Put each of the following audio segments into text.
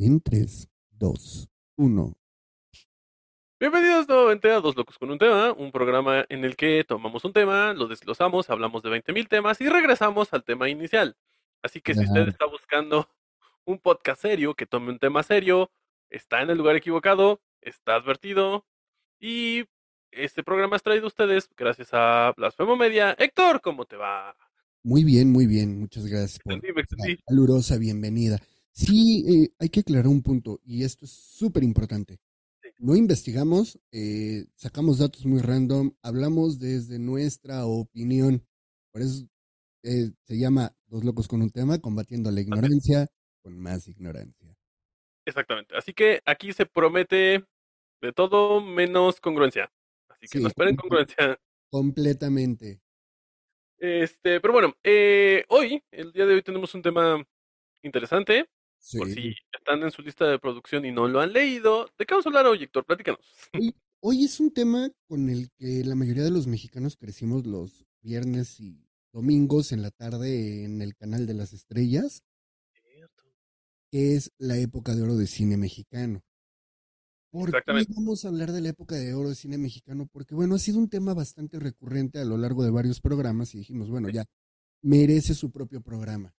En 3, 2, 1. Bienvenidos nuevamente a Dos Locos con un Tema, un programa en el que tomamos un tema, lo desglosamos, hablamos de 20.000 temas y regresamos al tema inicial. Así que si usted está buscando un podcast serio que tome un tema serio, está en el lugar equivocado, está advertido y este programa es traído a ustedes gracias a Blasfemo Media. Héctor, ¿cómo te va? Muy bien, muy bien. Muchas gracias por extendí. calurosa bienvenida. Sí, eh, hay que aclarar un punto y esto es súper importante. No investigamos, eh, sacamos datos muy random, hablamos desde nuestra opinión. Por eso eh, se llama Dos locos con un tema, combatiendo la ignorancia con más ignorancia. Exactamente. Así que aquí se promete de todo menos congruencia. Así que Sí. no esperen congruencia. Completamente. Este, pero bueno, eh, hoy, el día de hoy tenemos un tema interesante. Por si están en su lista de producción y no lo han leído, ¿de qué vamos a hablar hoy, Héctor? Platícanos. Hoy, hoy es un tema con el que la mayoría de los mexicanos crecimos los viernes y domingos en la tarde en el canal de las estrellas, que es la época de oro de cine mexicano. ¿Por qué vamos a hablar de la época de oro de cine mexicano? Porque bueno, ha sido un tema bastante recurrente a lo largo de varios programas y dijimos, bueno, ya merece su propio programa.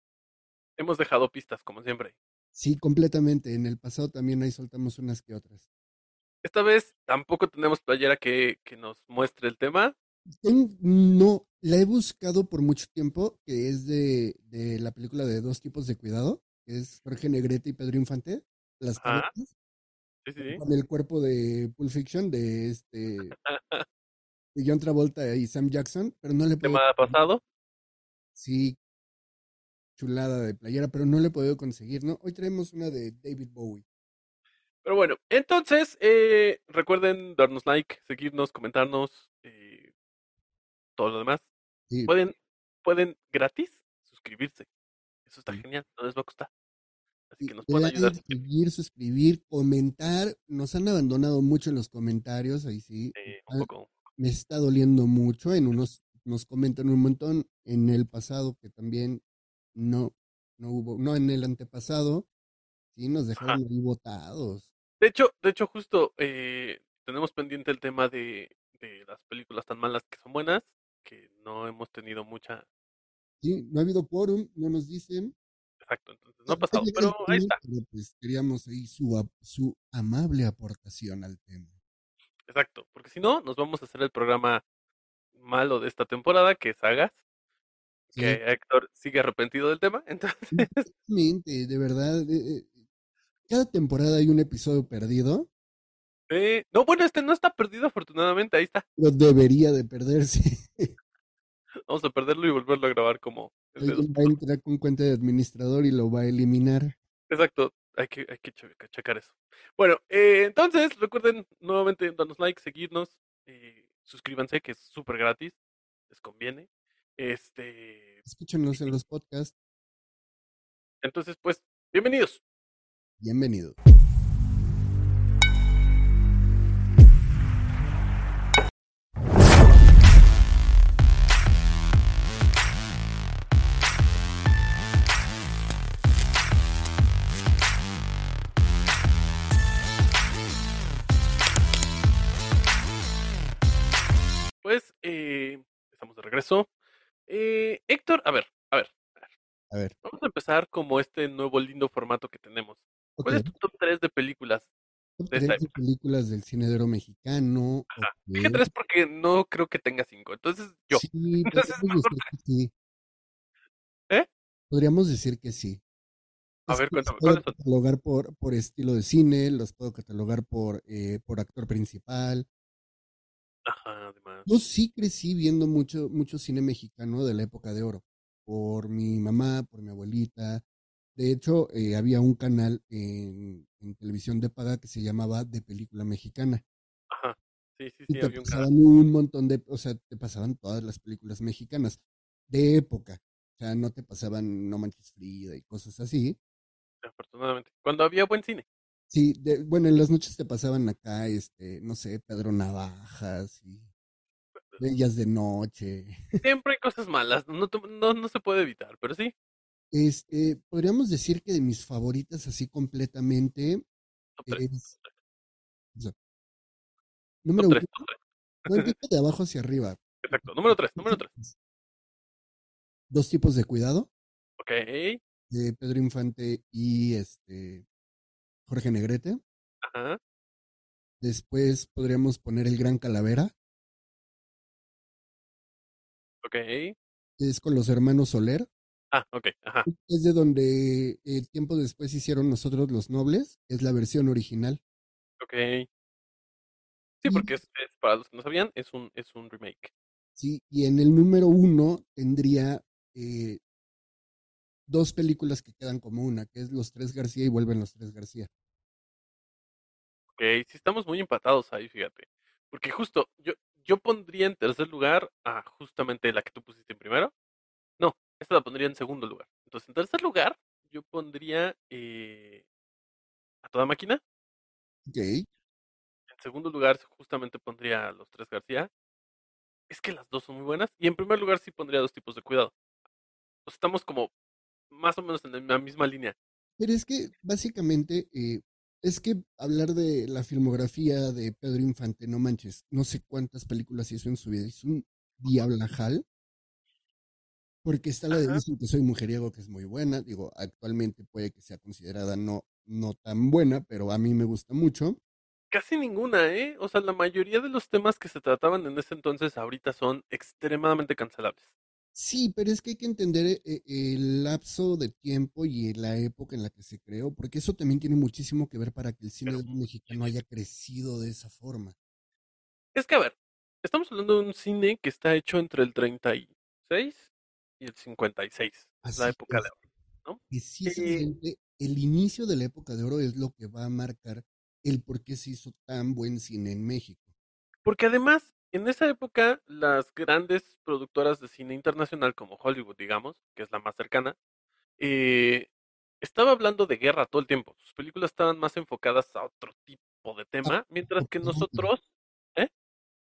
Hemos dejado pistas, como siempre. Sí, completamente. En el pasado también ahí soltamos unas que otras. Esta vez tampoco tenemos playera que, que nos muestre el tema. No, la he buscado por mucho tiempo, que es de, de la película de Dos tipos de cuidado, que es Jorge Negrete y Pedro Infante, las cadenas, Sí, sí, sí. con el cuerpo de Pulp Fiction, de este de John Travolta y Sam Jackson, pero no le puedo Tema pasado. sí, chulada de playera, pero no le he podido conseguir, ¿no? Hoy traemos una de David Bowie. Pero bueno, entonces, eh, recuerden darnos like, seguirnos, comentarnos, eh, todo lo demás. Sí, Pueden, pueden gratis suscribirse. Eso está Sí. genial, no les va a costar. Así sí, que nos pueden ayudar. seguir, suscribir, comentar, nos han abandonado mucho en los comentarios, ahí sí. eh, un poco. me está doliendo mucho. En unos nos comentan un montón. En el pasado, que también no, no hubo, no, en el antepasado, sí nos dejaron ahí botados. De hecho, de hecho, justo eh, tenemos pendiente el tema de, de las películas tan malas que son buenas, que no hemos tenido mucha. Sí, no ha habido quórum, no nos dicen. Exacto, entonces no ha pasado, pero ahí tema, está. pero, pues queríamos ahí su, su amable aportación al tema. Exacto, porque si no, nos vamos a hacer el programa malo de esta temporada, que es Sagas, Sí, que Héctor sigue arrepentido del tema, entonces, exactamente, de verdad. eh, eh, cada temporada hay un episodio perdido, eh, no, bueno, este no está perdido afortunadamente, ahí está. pero debería de perderse. Vamos a perderlo y volverlo a grabar como el Alguien va a entrar con cuenta de administrador y lo va a eliminar. Exacto, hay que, hay que checar eso. Bueno, eh, entonces recuerden nuevamente darnos like, seguirnos, eh, suscríbanse, que es súper gratis, les conviene. Este, Escúchenos en los podcasts. entonces, pues, bienvenidos. Bienvenido. Pues, eh, estamos de regreso. Eh, Héctor, a ver, a ver, a ver, A ver, vamos a empezar como este nuevo lindo formato que tenemos. ¿Cuál es tu top 3 de películas Top de esta 3 de películas del cine de oro mexicano. Ajá. ok. Dije 3 porque no creo que tenga 5. Entonces, yo. Sí, Entonces, podríamos decir que sí. ¿Eh? Podríamos decir que sí. A Es ver, que los cuéntame, puedo catalogar por, por estilo de cine, los puedo catalogar por, eh, por actor principal. Ajá, además. Yo sí crecí viendo mucho, mucho cine mexicano de la época de oro, por mi mamá, por mi abuelita. De hecho, eh, había un canal en, en televisión de paga que se llamaba De Película Mexicana. Ajá. Sí, sí, Y sí, te había un pasaban un montón de, o sea, te pasaban todas las películas mexicanas de época. O sea, no te pasaban No Manches Frida y cosas así. Afortunadamente. Cuando había buen cine. Sí, de- bueno, en las noches te pasaban acá, este, no sé, Pedro Navajas y Bellas de Noche. Siempre hay cosas malas. No, no, no se puede evitar, pero sí. Este, podríamos decir que de mis favoritas así completamente Top 3. es o sea, número Top uno, 3, top 3. no empiezo de abajo hacia arriba. Exacto. Número 3, número 3. Dos tipos de cuidado, Ok. de Pedro Infante y este Jorge Negrete. Ajá. Después podríamos poner El Gran Calavera, Ok. es con los hermanos Soler. Ah, ok. Ajá. Es de donde eh, tiempo después hicieron Nosotros los Nobles, es la versión original. Ok. Sí, porque es, es- para los que no sabían, es un, es un remake. Sí, y en el número uno tendría eh, dos películas que quedan como una, que es Los Tres García y Vuelven los Tres García. Ok, sí estamos muy empatados ahí, fíjate. Porque justo, yo, yo pondría en tercer lugar a justamente la que tú pusiste en primero. No, esta la pondría en segundo lugar. Entonces, en tercer lugar, yo pondría eh, a toda máquina. Ok, En segundo lugar, justamente pondría a los tres García. Es que las dos son muy buenas. Y en primer lugar, sí pondría dos tipos de cuidado. Pues estamos como más o menos en la misma línea. pero es que básicamente eh, es que hablar de la filmografía de Pedro Infante, no manches, no sé cuántas películas hizo en su vida, es un diablajal. Porque está la de. Dicen que soy mujeriego, que es muy buena. Digo, actualmente puede que sea considerada no, no tan buena, pero a mí me gusta mucho. Casi ninguna, ¿eh? O sea, la mayoría de los temas que se trataban en ese entonces ahorita son extremadamente cancelables. Sí, pero es que hay que entender eh, eh, el lapso de tiempo y la época en la que se creó, porque eso también tiene muchísimo que ver para que el cine mexicano haya crecido de esa forma. Es que, a ver, estamos hablando de un cine que está hecho entre el 36 y el 56. Es la Así época es. de oro, ¿no? Precisamente el inicio de la época de oro es lo que va a marcar el por qué se hizo tan buen cine en México. Porque además, en esa época, las grandes productoras de cine internacional como Hollywood, digamos, que es la más cercana, eh, estaba hablando de guerra todo el tiempo. Sus películas estaban más enfocadas a otro tipo de tema, mientras que nosotros, ¿eh?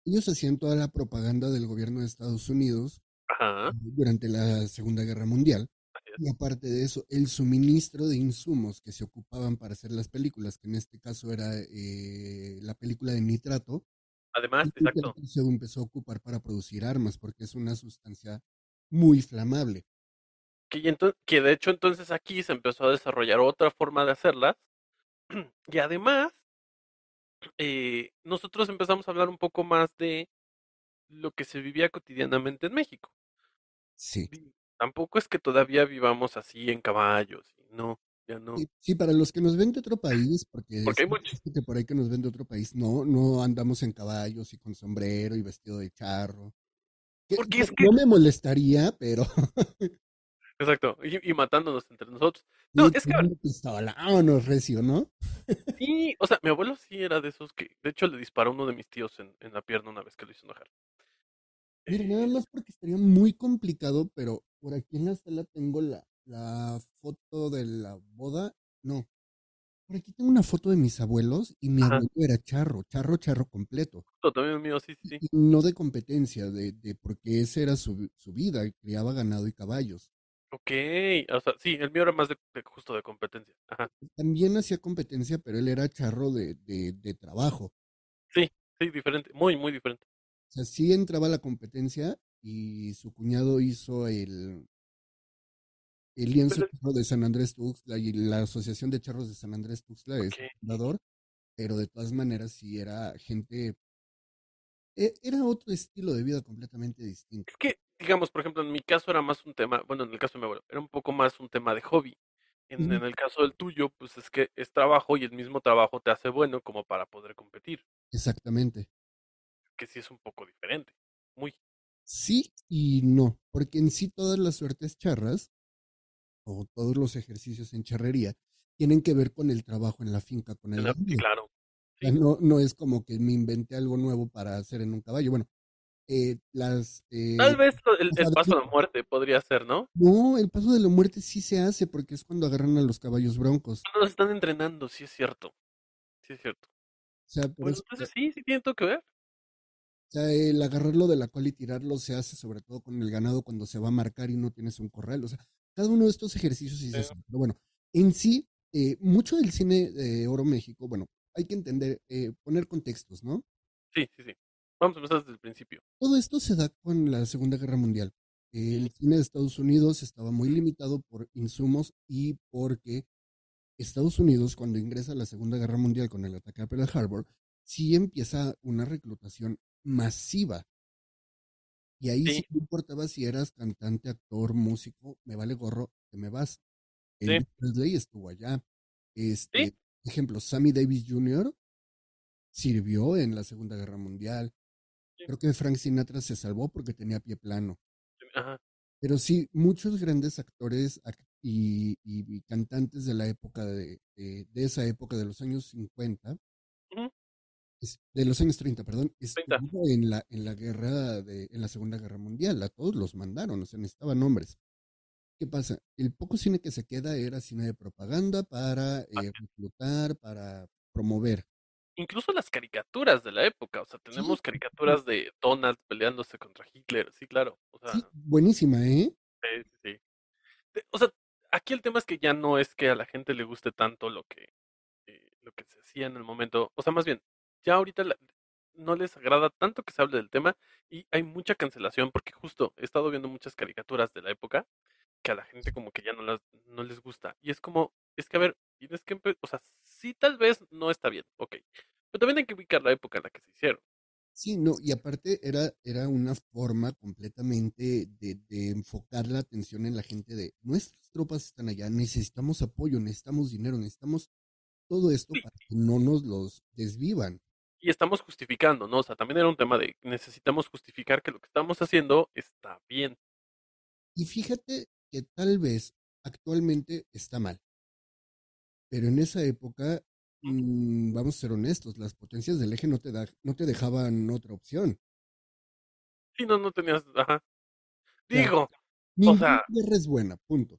Ellos hacían toda la propaganda del gobierno de Estados Unidos Ajá, durante la Segunda Guerra Mundial. Y aparte de eso, el suministro de insumos que se ocupaban para hacer las películas, que en este caso era eh, la película de nitrato, Además, el exacto. se empezó a ocupar para producir armas, porque es una sustancia muy flamable. Que, que de hecho entonces aquí se empezó a desarrollar otra forma de hacerlas. Y además, eh, nosotros empezamos a hablar un poco más de lo que se vivía cotidianamente en México. Sí. Tampoco es que todavía vivamos así en caballos, no, ya no. Sí, sí, para los que nos ven de otro país, porque Porque hay sí, muchos. gente por ahí que nos ven de otro país, no, no andamos en caballos y con sombrero y vestido de charro. Que Porque no, es que, no me molestaría, pero exacto, y, y matándonos entre nosotros. No, sí, es que, pistola, vámonos recio, ¿no? sí, o sea, mi abuelo sí era de esos que, de hecho, le disparó a uno de mis tíos en, en la pierna una vez que lo hizo enojar. Mira, nada Eh, más porque estaría muy complicado, pero por aquí en la sala tengo la, la foto de la boda. No, por aquí tengo una foto de mis abuelos y mi ajá, abuelo era charro, charro, charro completo. también mío, sí, sí, sí. Y no de competencia, de, de porque esa era su, su vida, criaba ganado y caballos. Ok, o sea, sí, el mío era más de, de- justo de competencia. Ajá. También hacía competencia, pero él era charro de, de, de trabajo. Sí, sí, diferente, muy, muy diferente. O sea, sí entraba a la competencia y su cuñado hizo el, El lienzo Pero- de San Andrés Tuxtla y la Asociación de Charros de San Andrés Tuxtla es Ok. el fundador, pero de todas maneras sí era gente, e- era otro estilo de vida completamente distinto. Es que, digamos, por ejemplo, en mi caso era más un tema, bueno, en el caso de mi abuelo, era un poco más un tema de hobby. En el caso del tuyo, pues es que es trabajo y el mismo trabajo te hace bueno como para poder competir, Exactamente. que sí es un poco diferente. Muy. Sí y no, porque en sí todas las suertes charras o todos los ejercicios en charrería tienen que ver con el trabajo en la finca, con el claro. Sí. no, no es como que me inventé algo nuevo para hacer en un caballo. Bueno, eh, las... eh, Tal vez el, paso sí. la muerte podría ser, ¿no? no, el paso de la muerte sí se hace porque es cuando agarran a los caballos broncos. Cuando los están entrenando, sí es cierto. Sí es cierto. O sea, Bueno, eso- entonces sí, sí tiene todo que ver. o sea, el agarrarlo de la cola y tirarlo se hace sobre todo con el ganado cuando se va a marcar y no tienes un corral. O sea, cada uno de estos ejercicios sí se hace. Pero bueno, en sí, eh, mucho del cine de Oro México, bueno, hay que entender, eh, poner contextos, ¿no? Sí, sí, sí. Vamos a empezar desde el principio. Todo esto se da con la Segunda Guerra Mundial. El cine de Estados Unidos estaba muy limitado por insumos y porque Estados Unidos, cuando ingresa a la Segunda Guerra Mundial con el ataque a Pearl Harbor, sí empieza una reclutación masiva. Y ahí sí, Sí. no importaba si eras cantante, actor, músico, me vale gorro, que me vas. Sí. Elvis Presley estuvo allá. Este, Sí. ejemplo, Sammy Davis Jr. sirvió en la Segunda Guerra Mundial. Sí. Creo que Frank Sinatra se salvó porque tenía pie plano. Ajá. Pero sí, muchos grandes actores ac- y, y- y cantantes de la época de, de- de esa época de los años 50, Ujú. es- de los años 30, perdón, 30. estuvo en la, en la guerra de, en la Segunda Guerra Mundial. A todos los mandaron, o sea, necesitaban hombres. ¿Qué pasa? El poco cine que se queda era cine de propaganda para eh, reclutar, para promover. Incluso las caricaturas de la época, o sea, tenemos caricaturas de Donald peleándose contra Hitler, sí, claro. O sea, Sí, buenísima, ¿eh? sí, sí, sí. O sea, aquí el tema es que ya no es que a la gente le guste tanto lo que, eh, lo que se hacía en el momento. O sea, más bien, ya ahorita la- no les agrada tanto que se hable del tema y hay mucha cancelación porque justo he estado viendo muchas caricaturas de la época que a la gente como que ya no, las, no les gusta. Y es como, es que a ver, tienes que, o sea, sí tal vez no está bien, ok. Pero también hay que ubicar la época en la que se hicieron. Sí, no, y aparte era, era una forma completamente de, de enfocar la atención en la gente de nuestras tropas están allá, necesitamos apoyo, necesitamos dinero, necesitamos todo esto Sí. para que no nos los desvivan. Y estamos justificando, ¿no? O sea, también era un tema de necesitamos justificar que lo que estamos haciendo está bien. Y fíjate que tal vez actualmente está mal, pero en esa época, mm, vamos a ser honestos, las potencias del eje no te, da, no te dejaban otra opción. Sí, no, no tenías, ajá. Digo, Ninguna sea- guerra es buena, punto.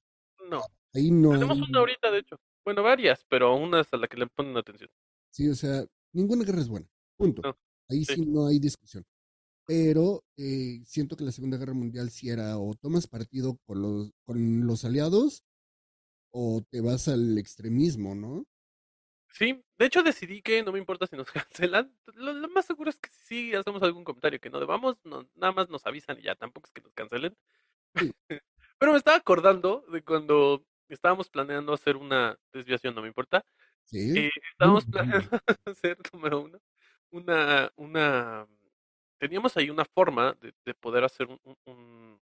no. Ahí no Tenemos hay- una ahorita, de hecho. Bueno, varias, pero una es a la que le ponen atención. Sí, o sea, ninguna guerra es buena. Punto. No, Ahí sí. sí no hay discusión. Pero eh, siento que la Segunda Guerra Mundial sí era o tomas partido con los, con los aliados o te vas al extremismo, ¿no? Sí, de hecho decidí que no me importa si nos cancelan. Lo, lo más seguro es que si sí hacemos algún comentario que no debamos, no, nada más nos avisan y ya, tampoco es que nos cancelen. Sí. Pero me estaba acordando de cuando estábamos planeando hacer una desviación, no me importa. Sí. Eh, estábamos planeando hacer, número uno, una, una, teníamos ahí una forma de, de poder hacer un,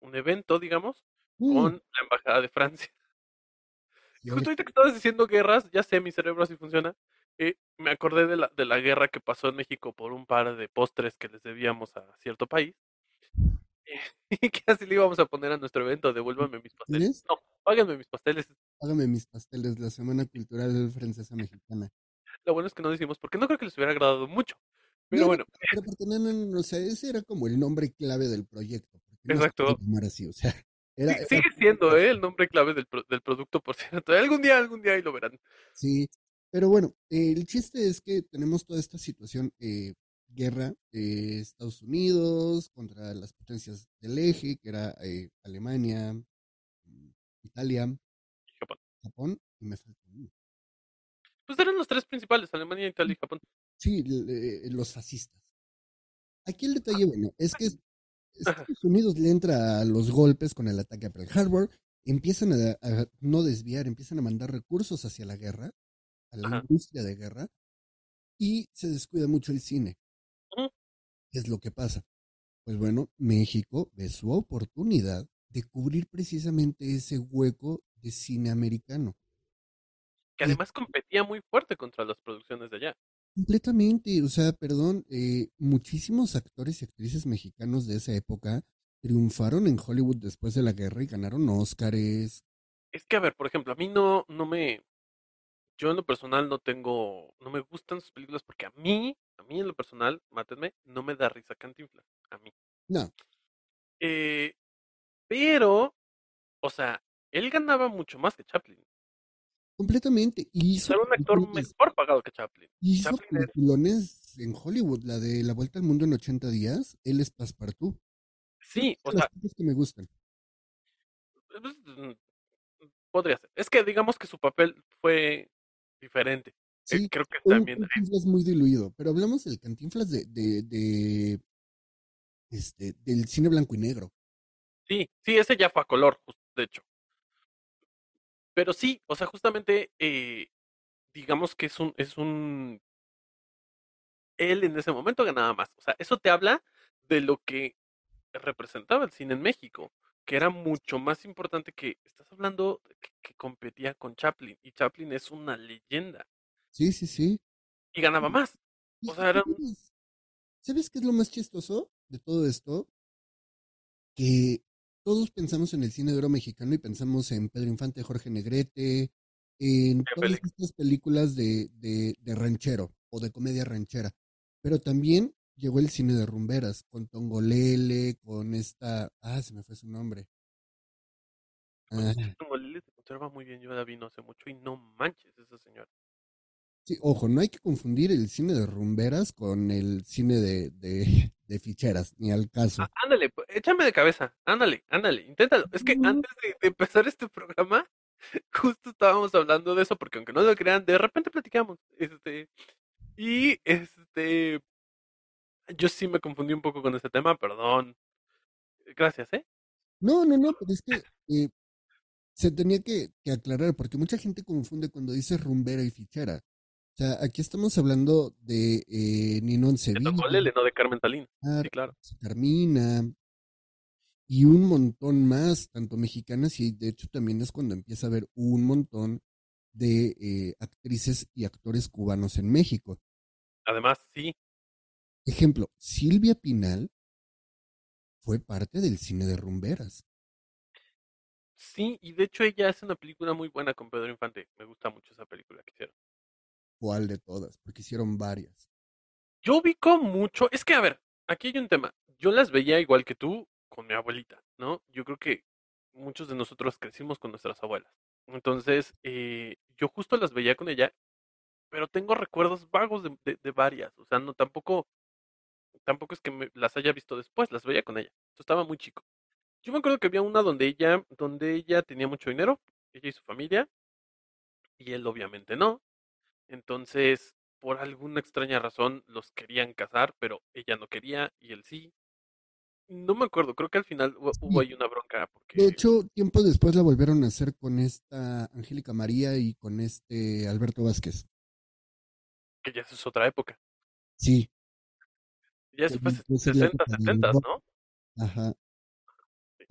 un, evento, digamos, Mm, con la Embajada de Francia. y justo ahorita que estabas diciendo guerras, ya sé, mi cerebro así funciona, eh, me acordé de la, de la guerra que pasó en México por un par de postres que les debíamos a cierto país. Y que así le íbamos a poner a nuestro evento, devuélvame mis pasteles. ¿Tienes? No, páganme mis pasteles. Hágame mis pasteles, la Semana Cultural Francesa Mexicana. Lo bueno es que no decimos, porque no creo que les hubiera agradado mucho. Pero No, bueno, Pero porque no, no, no, o sea, ese era como el nombre clave del proyecto. no Exacto. llamar así, o sea, era, sí- era- sigue siendo ¿eh? el nombre clave del, pro- del producto, por cierto. Algún día, algún día ahí lo verán. Sí, pero bueno, eh, el chiste es que tenemos toda esta situación, eh, guerra de Estados Unidos contra las potencias del eje, que era eh, Alemania, mm, Italia, Japón. Y me falta uno. Pues eran los tres principales, Alemania, Italia y Japón. Sí, eh, los fascistas. Aquí el detalle, bueno, es que Estados Unidos le entra a los golpes con el ataque a Pearl Harbor empiezan a, a no desviar, empiezan a mandar recursos hacia la guerra, a la Ajá. industria de guerra, y se descuida mucho el cine. ¿Qué es lo que pasa? Pues bueno, México ve su oportunidad de cubrir precisamente ese hueco de cine americano. Que además competía muy fuerte contra las producciones de allá. Completamente, o sea, perdón, eh, muchísimos actores y actrices mexicanos de esa época triunfaron en Hollywood después de la guerra y ganaron Óscares. Es que, a ver, por ejemplo, a mí no, no me. Yo en lo personal no tengo. No me gustan sus películas porque a mí, a mí en lo personal, mátenme, no me da risa Cantinflas. A mí. No, Eh, pero, o sea, él ganaba mucho más que Chaplin. completamente. Y hizo Era un actor mejor pagado que Chaplin. hizo Chaplin es- en Hollywood, la de La Vuelta al Mundo en 80 días, él es Passepartout. Sí, o las sea, cosas que me gustan. pues, mm, podría ser. Es que digamos que su papel fue diferente. Eh, Sí, creo que un también. Cantinflas muy diluido, pero hablamos del Cantinflas de, de, de, este, del cine blanco y negro. Sí, sí, ese ya fue a color, de hecho. Pero sí, o sea, justamente, eh, digamos que es un, es un, él en ese momento ganaba más. O sea, eso te habla de lo que representaba el cine en México, que era mucho más importante que, estás hablando que, que competía con Chaplin, y Chaplin es una leyenda, Sí, sí, sí. y ganaba más. O sea, era un- ¿sabes, ¿Sabes qué es lo más chistoso de todo esto? Que todos pensamos en el cine de oro mexicano y pensamos en Pedro Infante, Jorge Negrete, en todas estas películas de, de, de ranchero o de comedia ranchera. Pero también llegó el cine de rumberas, con Tongolele, con esta... Ah, se me fue su nombre. Ah, Como Lili se conserva muy bien, yo la vi no hace mucho, y no manches esa señora. Sí, ojo, no hay que confundir el cine de rumberas con el cine de, de, de ficheras, ni al caso. Ah, ándale, pues, échame de cabeza, ándale, ándale, inténtalo. Es que antes de, de empezar este programa, justo estábamos hablando de eso, porque aunque no lo crean, de repente platicamos. Este, y este, yo sí me confundí un poco con ese tema, perdón. Gracias, ¿eh? No, no, no, pero es que eh, se tenía que, que aclarar, porque mucha gente confunde cuando dice rumbera y fichera. O sea, aquí estamos hablando de eh, Ninón De Sevilla, Tongolele, no de Carmen Talín. Sí, claro. Carmina y un montón más, tanto mexicanas, y de hecho también es cuando empieza a haber un montón de eh, actrices y actores cubanos en México. Además, sí, Ejemplo, Silvia Pinal fue parte del cine de rumberas. sí, y de hecho ella hace una película muy buena con Pedro Infante. Me gusta mucho esa película que hicieron. ¿Cuál de todas? Porque hicieron varias. Yo ubico mucho, es que a ver, aquí hay un tema. Yo las veía igual que tú con mi abuelita, ¿no? Yo creo que muchos de nosotros crecimos con nuestras abuelas. Entonces, eh, yo justo las veía con ella, pero tengo recuerdos vagos de, varias. O sea, no tampoco, tampoco es que me las haya visto después, las veía con ella. Yo estaba muy chico. Yo me acuerdo que había una donde ella, donde ella tenía mucho dinero, ella y su familia, y él obviamente no. Entonces, por alguna extraña razón, los querían casar, pero ella no quería y él sí. No me acuerdo, creo que al final hu- hubo ahí una bronca porque De hecho, tiempo después la volvieron a hacer con esta Angélica María y con este Alberto Vázquez. que ya es otra época. Sí, Ya eso fue Esa es la 60, época del 70, rock. ¿no? ajá.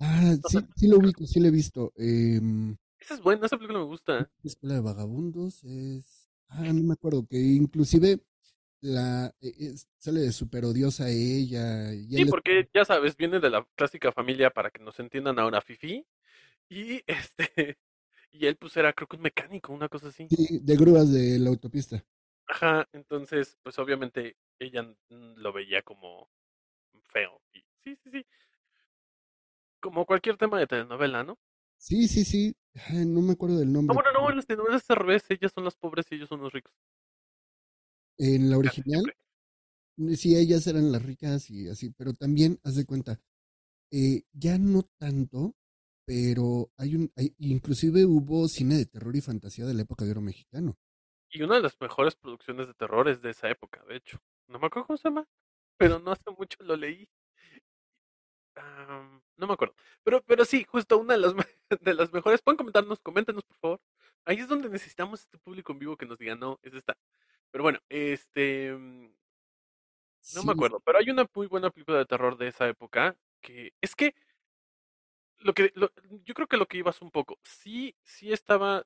Ah, sí, sí lo ubico, sí lo he visto. Em, Esa es buena, esa película me gusta. Escuela de Vagabundos es... Ah, no me acuerdo, que inclusive la eh, es- sale de super odiosa ella. Y Sí, él porque ya sabes, viene de la clásica familia para que nos entiendan ahora Fifi. Y este, y él pues era creo que un mecánico, una cosa así. sí, de grúas de la autopista. Ajá, entonces, pues obviamente ella lo veía como feo. Y sí, sí, sí. Como cualquier tema de telenovela, ¿no? Sí, sí, sí. Ay, no me acuerdo del Ah, nombre. bueno, no, las telenovelas es al revés, ellas son las pobres y ellos son los ricos. En la original, siempre. sí, ellas eran las ricas y así, pero también, haz de cuenta, eh, ya no tanto, pero hay un, hay, inclusive hubo cine de terror y fantasía de la época de oro mexicano. Y una de las mejores producciones de terror es de esa época, de hecho. No me acuerdo cómo se llama, pero no hace mucho lo leí. No me acuerdo. Pero, pero sí, justo una de las, de las mejores. Pueden comentarnos, coméntenos, por favor. Ahí es donde necesitamos este público en vivo que nos diga, no, es esta. Pero bueno, este. mm, No Sí, me acuerdo, pero hay una muy buena película de terror de esa época que es que lo que lo- yo creo que lo que ibas un poco, sí, sí estaba,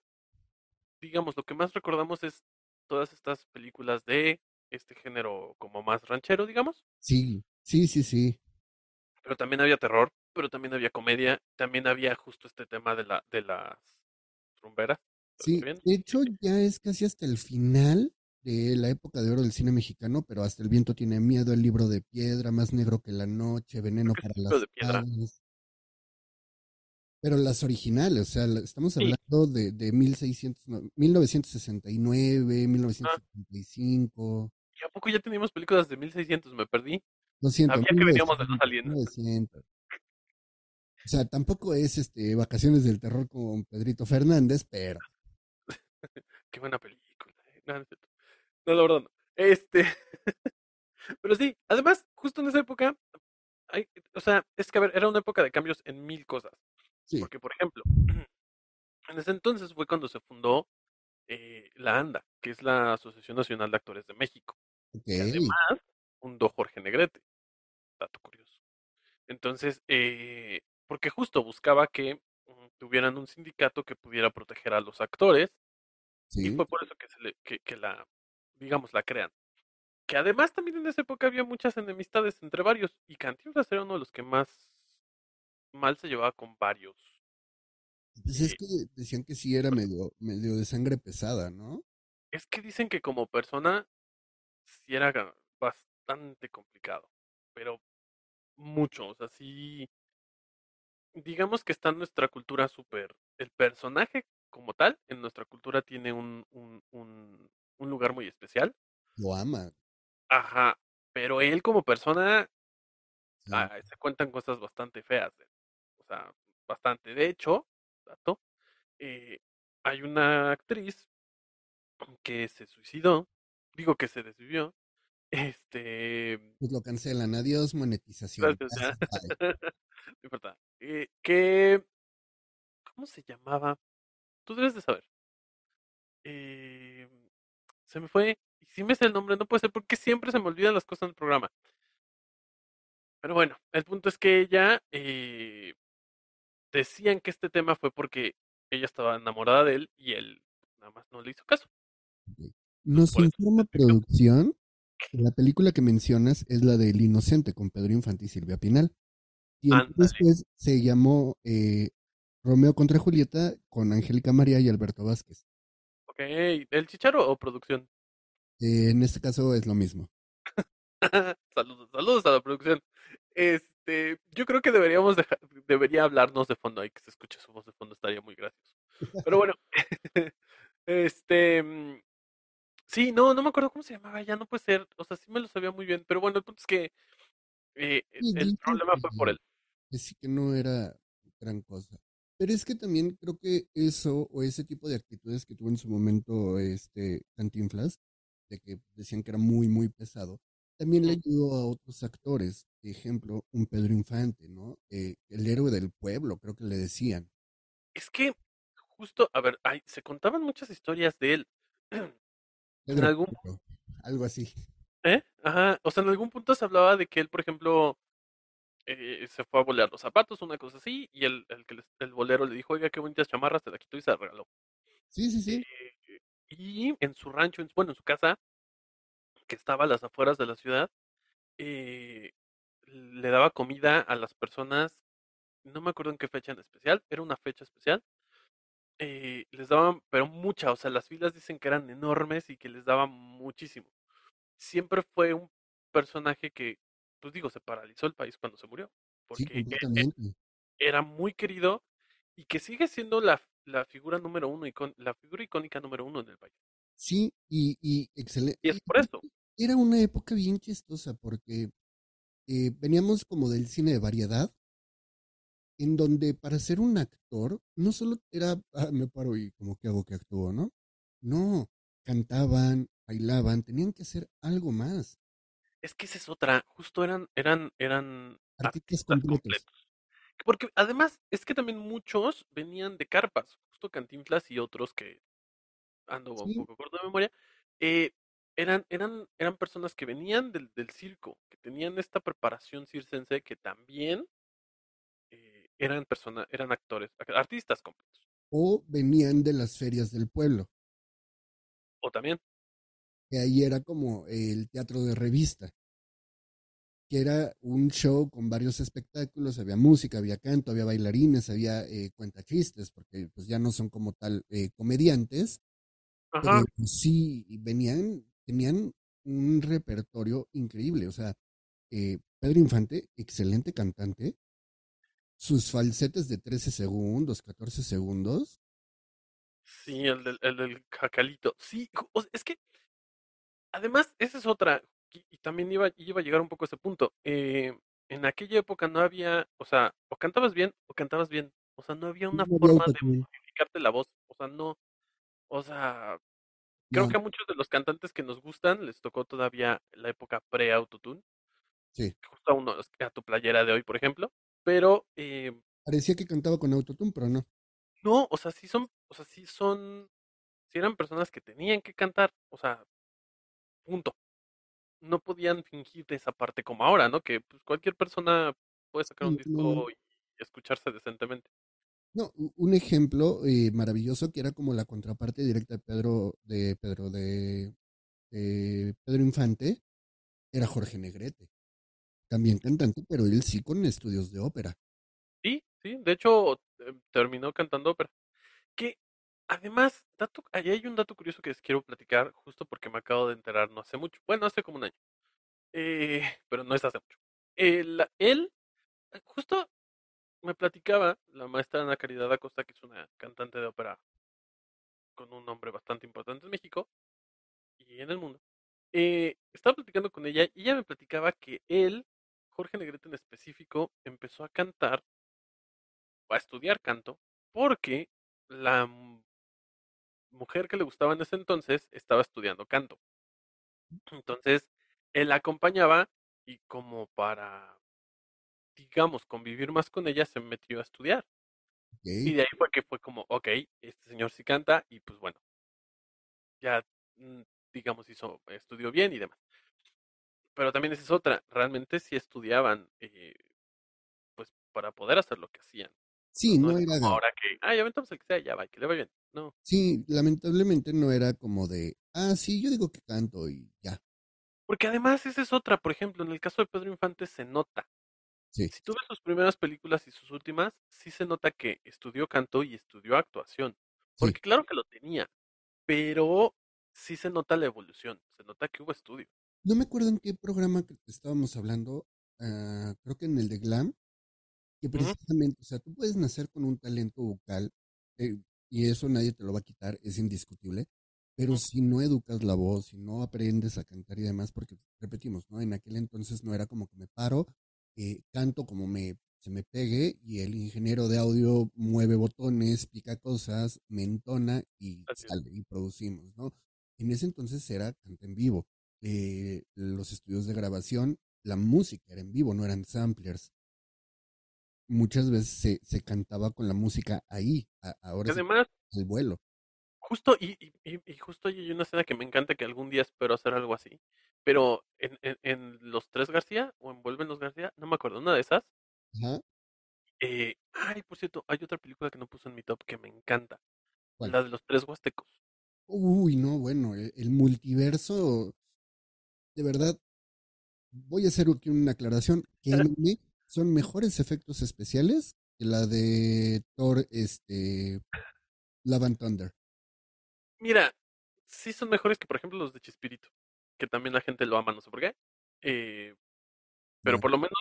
digamos, lo que más recordamos es todas estas películas de este género como más ranchero, digamos, sí, sí, sí, sí. Pero también había terror, pero también había comedia, también había justo este tema de la de las rumberas. ¿lo Sí, bien? de hecho ya es casi hasta el final de la época de oro del cine mexicano, pero hasta el viento tiene miedo, el libro de piedra, más negro que la noche, veneno para las de piedra. Pero las originales, o sea, estamos Sí. hablando de, de 1600, no, 1969, Ah, 1975, ¿y a poco ya teníamos películas de 1600? Me perdí. Lo siento, Sabía que veníamos de los 1900, aliens. 1900. O sea, tampoco es este Vacaciones del Terror con Pedrito Fernández, pero Qué buena película. eh. No, no. No, la verdad no. Este, pero sí, además, justo en esa época, hay, o sea, es que a ver, era una época de cambios en mil cosas. sí, Porque, por ejemplo, en ese entonces fue cuando se fundó eh, la ANDA, que es la Asociación Nacional de Actores de México, que además fundó Jorge Negrete, dato curioso. Entonces, eh, porque justo buscaba que mm, tuvieran un sindicato que pudiera proteger a los actores y fue por eso que, se le, que, que la, digamos, la crean. Que además también en esa época había muchas enemistades entre varios y Cantinflas era uno de los que más mal se llevaba con varios. pues es Eh, que decían que sí era medio, medio de sangre pesada, ¿no? es que dicen que como persona sí era bastante complicado, pero mucho, o sea, sí, digamos que está en nuestra cultura súper, el personaje como tal, en nuestra cultura tiene un, un, un, un lugar muy especial. Lo ama, Ajá, pero él como persona sí, ah, se cuentan cosas bastante feas de él. O sea, bastante. De hecho, dato, eh, hay una actriz que se suicidó, digo que se desvivió, este, pues lo cancelan, adiós monetización, gracias, no importa, eh, que, ¿cómo se llamaba? Tú debes de saber. Eh, se me fue, y si me sé el nombre, no puede ser porque siempre se me olvidan las cosas en el programa. Pero bueno, el punto es que ella, eh, decían que este tema fue porque ella estaba enamorada de él y él nada más no le hizo caso. Nos Por informa producción la película que mencionas es la de El Inocente con Pedro Infante y Silvia Pinal. Ándale. después se llamó eh, Romeo contra Julieta con Angélica María y Alberto Vázquez. Ok, ¿el chicharo o producción? Eh, en este caso es lo mismo. saludos, saludos a la producción. Este, yo creo que deberíamos dejar, debería hablarnos de fondo ahí que se escuche su voz de fondo, estaría muy gracioso. Pero bueno, este, mm, sí, no, no me acuerdo cómo se llamaba, ya no puede ser, o sea, sí me lo sabía muy bien, pero bueno, el punto es que eh, Y el problema fue por él. que sí que no era gran cosa. Pero es que también creo que eso o ese tipo de actitudes que tuvo en su momento este Cantinflas, de que decían que era muy, muy pesado, también le ayudó a otros actores. Por ejemplo, un Pedro Infante, ¿no? Eh, el héroe del pueblo, creo que le decían. Es que justo, a ver, ay, se contaban muchas historias de él. En algún Pito, algo así. ¿Eh? Ajá, o sea, en algún punto se hablaba de que él, por ejemplo, eh, se fue a bolear los zapatos, una cosa así, y el, el, el bolero le dijo, oiga, qué bonitas chamarras, te la quitó y se la regaló. Sí, sí, sí. Eh, y en su rancho, en, bueno, en su casa, que estaba a las afueras de la ciudad, eh, le daba comida a las personas, no me acuerdo en qué fecha en especial, era una fecha especial, eh, les daban, pero mucha, o sea, las filas dicen que eran enormes y que les daban muchísimo. Siempre fue un personaje que, pues digo, se paralizó el país cuando se murió, porque e- e- era muy querido y que sigue siendo la, la figura número uno, icon- la figura icónica número uno en el país. Sí, y, y excelente. Y es por eso. Era una época bien chistosa porque eh, veníamos como del cine de variedad, en donde para ser un actor no solo era, "Ah, me paro y como que hago que actúo, ¿no? No, cantaban, bailaban, tenían que hacer algo más. Es que esa es otra, justo eran, eran, eran Artistas artistas completos. completos. Porque además es que también muchos venían de carpas, justo Cantinflas y otros que ando un poco corto de memoria, eh, eran, eran, eran personas que venían del, del circo, que tenían esta preparación circense que también eran personas, eran actores, ac- artistas completos. o venían de las ferias del pueblo, O también, que ahí era como el teatro de revista, que era un show con varios espectáculos, había música, había canto, había bailarines, había eh, cuentachistes, porque pues ya no son como tal eh, comediantes, pero ajá, pues, sí venían, tenían un repertorio increíble, o sea, eh, Pedro Infante, excelente cantante, sus falsetes de 13 segundos, 14 segundos, sí, el del, el del jacalito. Sí, ju- o sea, es que además, esa es otra, y, y también iba, iba a llegar un poco a ese punto. eh, en aquella época no había, o sea, o cantabas bien o cantabas bien. O sea, no había una no había forma de modificarte la voz. O sea, no, o sea, creo no, que a muchos de los cantantes que nos gustan les tocó todavía la época pre-autotune, sí, justo a uno, a tu playera de hoy, por ejemplo. Pero eh, parecía que cantaba con autotune, pero no. no, o sea, sí son, o sea, sí son, sí eran personas que tenían que cantar, o sea, punto. No podían fingir de esa parte como ahora, ¿no? Que pues, cualquier persona puede sacar un no, disco y escucharse decentemente. no, un ejemplo eh, maravilloso que era como la contraparte directa de Pedro, de Pedro, de, de Pedro Infante, era Jorge Negrete, también cantante, pero él sí con estudios de ópera. Sí, sí, de hecho eh, terminó cantando ópera. Que además, dato, ahí hay un dato curioso que les quiero platicar, justo porque me acabo de enterar no hace mucho. Bueno, hace como un año. Eh, pero no es hace mucho. Él, justo me platicaba la maestra Ana Caridad Acosta, que es una cantante de ópera con un nombre bastante importante en México y en el mundo. Eh, estaba platicando con ella y ella me platicaba que él, Jorge Negrete en específico, empezó a cantar, a estudiar canto, porque la mujer que le gustaba en ese entonces estaba estudiando canto. Entonces, él la acompañaba y como para, digamos, convivir más con ella, se metió a estudiar. Y de ahí fue que fue como, ok, este señor sí canta y pues bueno, ya, mm, digamos, hizo, estudió bien y demás. Pero también esa es otra, realmente sí estudiaban, eh, pues para poder hacer lo que hacían. Sí, No era, como ahora que, ah, ya aventamos el que sea, ya va, que le va bien. No. sí, lamentablemente no era como de, ah, sí, yo digo que canto y ya, Porque además esa es otra, por ejemplo, en el caso de Pedro Infante se nota. sí, Si tú ves sus primeras películas y sus últimas, sí se nota que estudió canto y estudió actuación. sí. Porque claro que lo tenía, pero sí se nota la evolución, se nota que hubo estudio. No me acuerdo en qué programa que estábamos hablando, ah, creo que en el de Glam, que precisamente, o sea, tú puedes nacer con un talento vocal eh, y eso nadie te lo va a quitar, es indiscutible, pero si no educas la voz, si no aprendes a cantar y demás, porque repetimos, ¿no? En aquel entonces no era como que me paro, eh, canto como me se me pegue y el ingeniero de audio mueve botones, pica cosas, me entona y sale y producimos, ¿no? En ese entonces era canto en vivo. Eh, los estudios de grabación, la música era en vivo, no eran samplers muchas veces se, se cantaba con la música ahí, a- ahora además, el vuelo. justo, y, y, y- y justo hay una escena que me encanta que algún día espero hacer algo así. Pero en, en, en Los Tres García, o en Vuelven los García, no me acuerdo, una de esas. Ajá, Eh, ay, por cierto, hay otra película que no puse en mi top que me encanta. ¿cuál? La de los tres huastecos. Uy, no, bueno, el, el multiverso, de verdad, voy a hacer aquí una aclaración, que anime son mejores efectos especiales que la de Thor, este, Love and Thunder. Mira, sí son mejores que, por ejemplo, los de Chespirito, que también la gente lo ama, no sé por qué. Eh, pero por lo menos,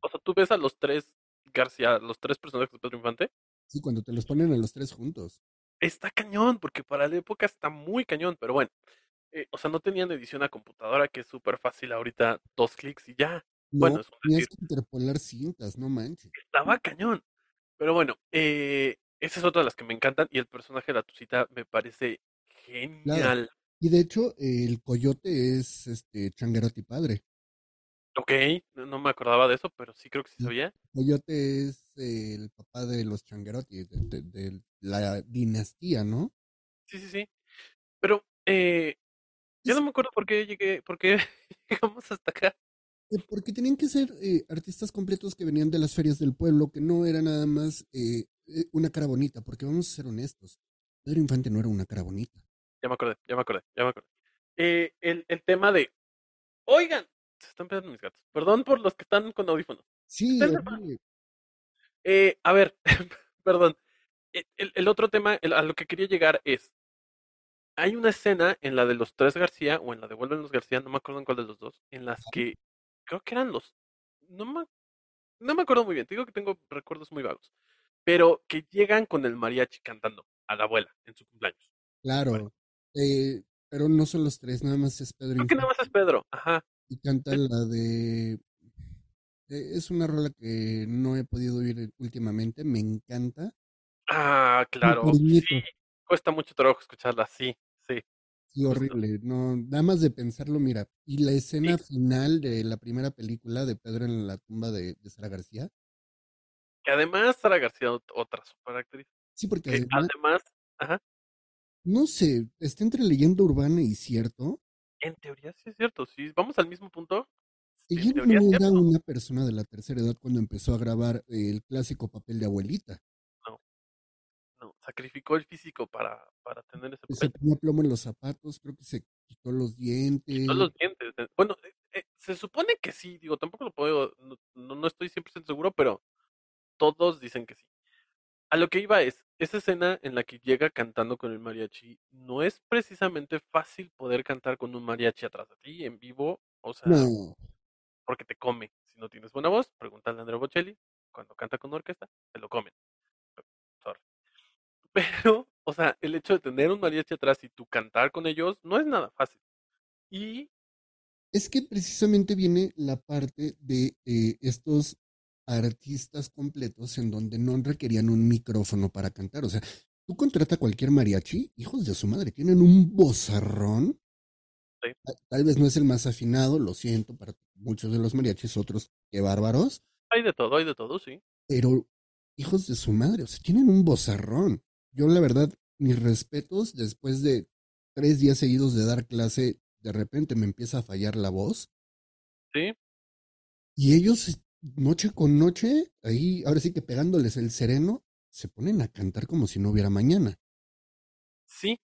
o sea, tú ves a los tres García, los tres personajes de Pedro Infante, Sí, cuando te los ponen a los tres juntos. está cañón, porque para la época está muy cañón, pero bueno, eh, o sea, no tenían edición a computadora, que es súper fácil ahorita, dos clics y ya. Bueno, No, es un tenías que interpolar cintas, no manches. estaba cañón. Pero bueno, eh, esa es otra de las que me encantan y el personaje de la Tucita me parece Claro. genial. Y de hecho, el coyote es este Changuerotti padre. Ok, no, no me acordaba de eso, pero sí creo que sí Sí. sabía. Coyote es eh, el papá de los Changuerotti, de, de- de la dinastía, ¿no? Sí, sí, sí. Pero, eh, ya Es- no me acuerdo por qué llegué, por qué llegamos hasta acá. Eh, Porque tenían que ser eh, artistas completos que venían de las ferias del pueblo, que no era nada más eh, una cara bonita, porque vamos a ser honestos, Pedro Infante no era una cara bonita. Ya me acordé, ya me acordé, ya me acordé. Eh, el, el tema de, oigan, se están pegando mis gatos. Perdón por los que están con audífonos. Sí. Eh, a ver, perdón. El, el- el otro tema el- a lo que quería llegar es, hay una escena en la de los tres García o en la de Vuelven los García, no me acuerdo en cuál de los dos, en las que creo que eran los, no me, no me acuerdo muy bien, te digo que tengo recuerdos muy vagos, pero que llegan con el mariachi cantando a la abuela en su cumpleaños. claro. Eh, pero no son los tres, nada más es Pedro Creo que nada más es Pedro, ajá. y canta la de... eh, es una rola que no he podido oír últimamente, me encanta. Ah, claro, sí, cuesta mucho trabajo escucharla, sí, sí. Sí, horrible. No, nada más de pensarlo, mira. Y la escena final de la primera película de Pedro en la tumba de, de Sara García. Que además Sara García, ot- otra super actriz, Sí, porque que además, además, ajá, no sé, está entre leyenda urbana y cierto. en teoría sí es cierto, si vamos al mismo punto, Ella no era una persona de la tercera edad cuando empezó a grabar el clásico papel de abuelita. No, sacrificó el físico para, para tener ese se ponía plomo en los zapatos, creo que se quitó los dientes. No los dientes. eh, Bueno, eh, eh, se supone que sí, digo, tampoco lo puedo, no, no no estoy 100% seguro, pero todos dicen que sí. A lo que iba es, esa escena en la que llega cantando con el mariachi, no es precisamente fácil poder cantar con un mariachi atrás de ti, en vivo, o sea, No, porque te come. Si no tienes buena voz, pregúntale a Andrea Bocelli, cuando canta con orquesta, te lo comen. Pero, o sea, el hecho de tener un mariachi atrás y tú cantar con ellos no es nada fácil. Y es que precisamente viene la parte de eh, estos artistas completos en donde no requerían un micrófono para cantar. O sea, tú contrata a cualquier mariachi, hijos de su madre, tienen un bozarrón. Sí. Tal vez no es el más afinado, lo siento para muchos de los mariachis, otros que bárbaros, hay de todo, hay de todo, sí. pero hijos de su madre, o sea, tienen un bozarrón. Yo, la verdad, mis respetos, después de tres días seguidos de dar clase, de repente me empieza a fallar la voz. Sí, Y ellos, noche con noche, ahí, ahora sí que pegándoles el sereno, se ponen a cantar como si no hubiera mañana. sí,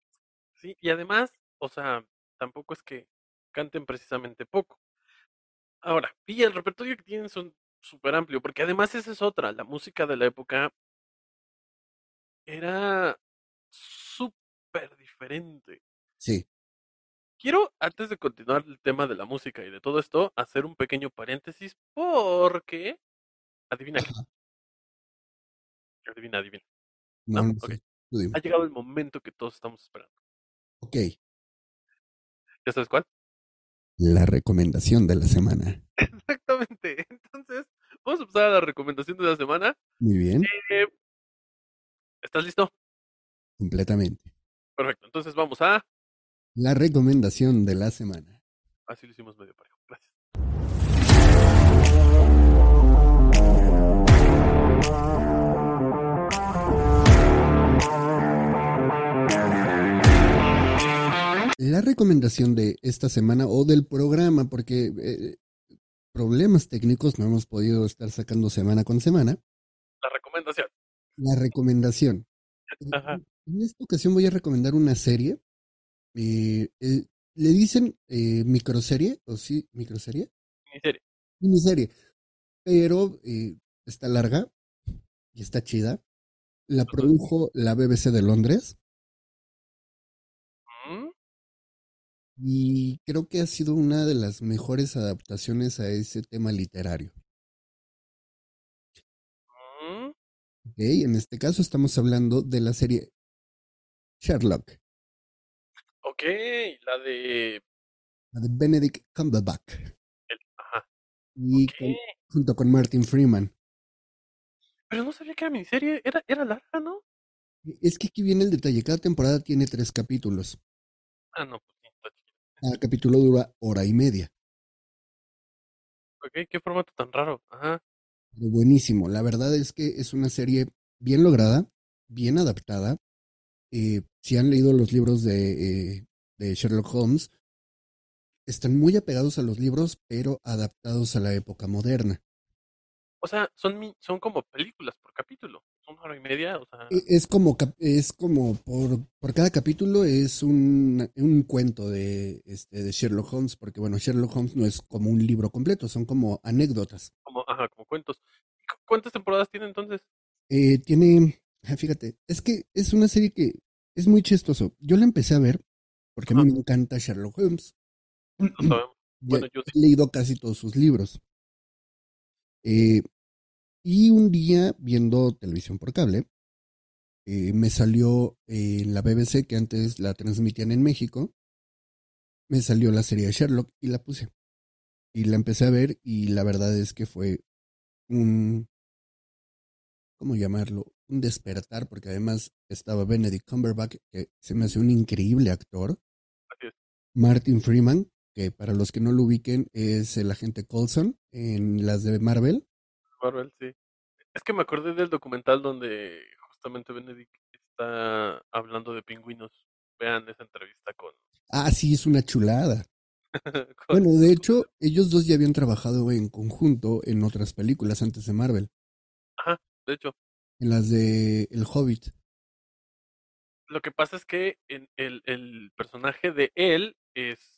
sí. Y además, o sea, tampoco es que canten precisamente poco. Ahora, y el repertorio que tienen son súper amplio, porque además esa es otra, la música de la época era súper diferente. Sí, Quiero, antes de continuar el tema de la música y de todo esto, hacer un pequeño paréntesis porque... Adivina qué. Adivina, adivina. no, No, no sé. Ha llegado el momento que todos estamos esperando. Ok, ¿Ya sabes cuál? la recomendación de la semana. Exactamente. Entonces, vamos a pasar a la recomendación de la semana. Muy bien, Eh, ¿Estás listo? completamente. Perfecto. Entonces vamos a... La recomendación de la semana. Así lo hicimos medio parejo. Gracias. La recomendación de esta semana o del programa, porque eh, problemas técnicos no hemos podido estar sacando semana con semana. La recomendación. La recomendación. Ajá. En esta ocasión voy a recomendar una serie. eh, eh, ¿Le dicen eh, microserie? ¿O sí, microserie? En serio. Miniserie. Pero eh, está larga y está chida. La produjo la BBC de Londres ¿Mm? y creo que ha sido una de las mejores adaptaciones a ese tema literario. Ok, en este caso estamos hablando de la serie Sherlock, Ok, la de... la de Benedict Cumberbatch, el- Ajá. y con- junto con Martin Freeman. Pero no sabía que era miniserie. Era, era larga, ¿no? Es que aquí viene el detalle, cada temporada tiene tres capítulos. Ah, no, pues. Cada capítulo dura hora y media. Ok, qué formato tan raro. Ajá. Buenísimo. La verdad es que es una serie bien lograda, bien adaptada. Eh, si han leído los libros de, eh, de Sherlock Holmes, están muy apegados a los libros, pero adaptados a la época moderna. O sea, son, son como películas por capítulo. Son una hora y media, o sea. E- Es como, es como por, por cada capítulo es un, un cuento de, este, de Sherlock Holmes, porque bueno, Sherlock Holmes no es como un libro completo, son como anécdotas. como, ajá, como cuentos. ¿Y cu- ¿Cuántas temporadas tiene entonces? Eh, tiene, ah, fíjate, es que es una serie que es muy chistoso. Yo la empecé a ver porque a mí me encanta Sherlock Holmes. No sabemos. Bueno, yo sí. he leído casi todos sus libros. Eh, y un día, viendo televisión por cable, eh, me salió eh, en la BBC, que antes la transmitían en México, me salió la serie de Sherlock y la puse. Y la empecé a ver y la verdad es que fue un, ¿cómo llamarlo? Un despertar, porque además estaba Benedict Cumberbatch, que se me hace un increíble actor. Martin Freeman, que para los que no lo ubiquen es el agente Coulson en las de Marvel. Marvel, sí. Es que me acordé del documental donde justamente Benedict está hablando de pingüinos. Vean esa entrevista con. Ah, sí, es una chulada. con- Bueno, de hecho, ellos dos ya habían trabajado en conjunto en otras películas antes de Marvel, Ajá, de hecho. en las de El Hobbit. Lo que pasa es que en el, el personaje de él es.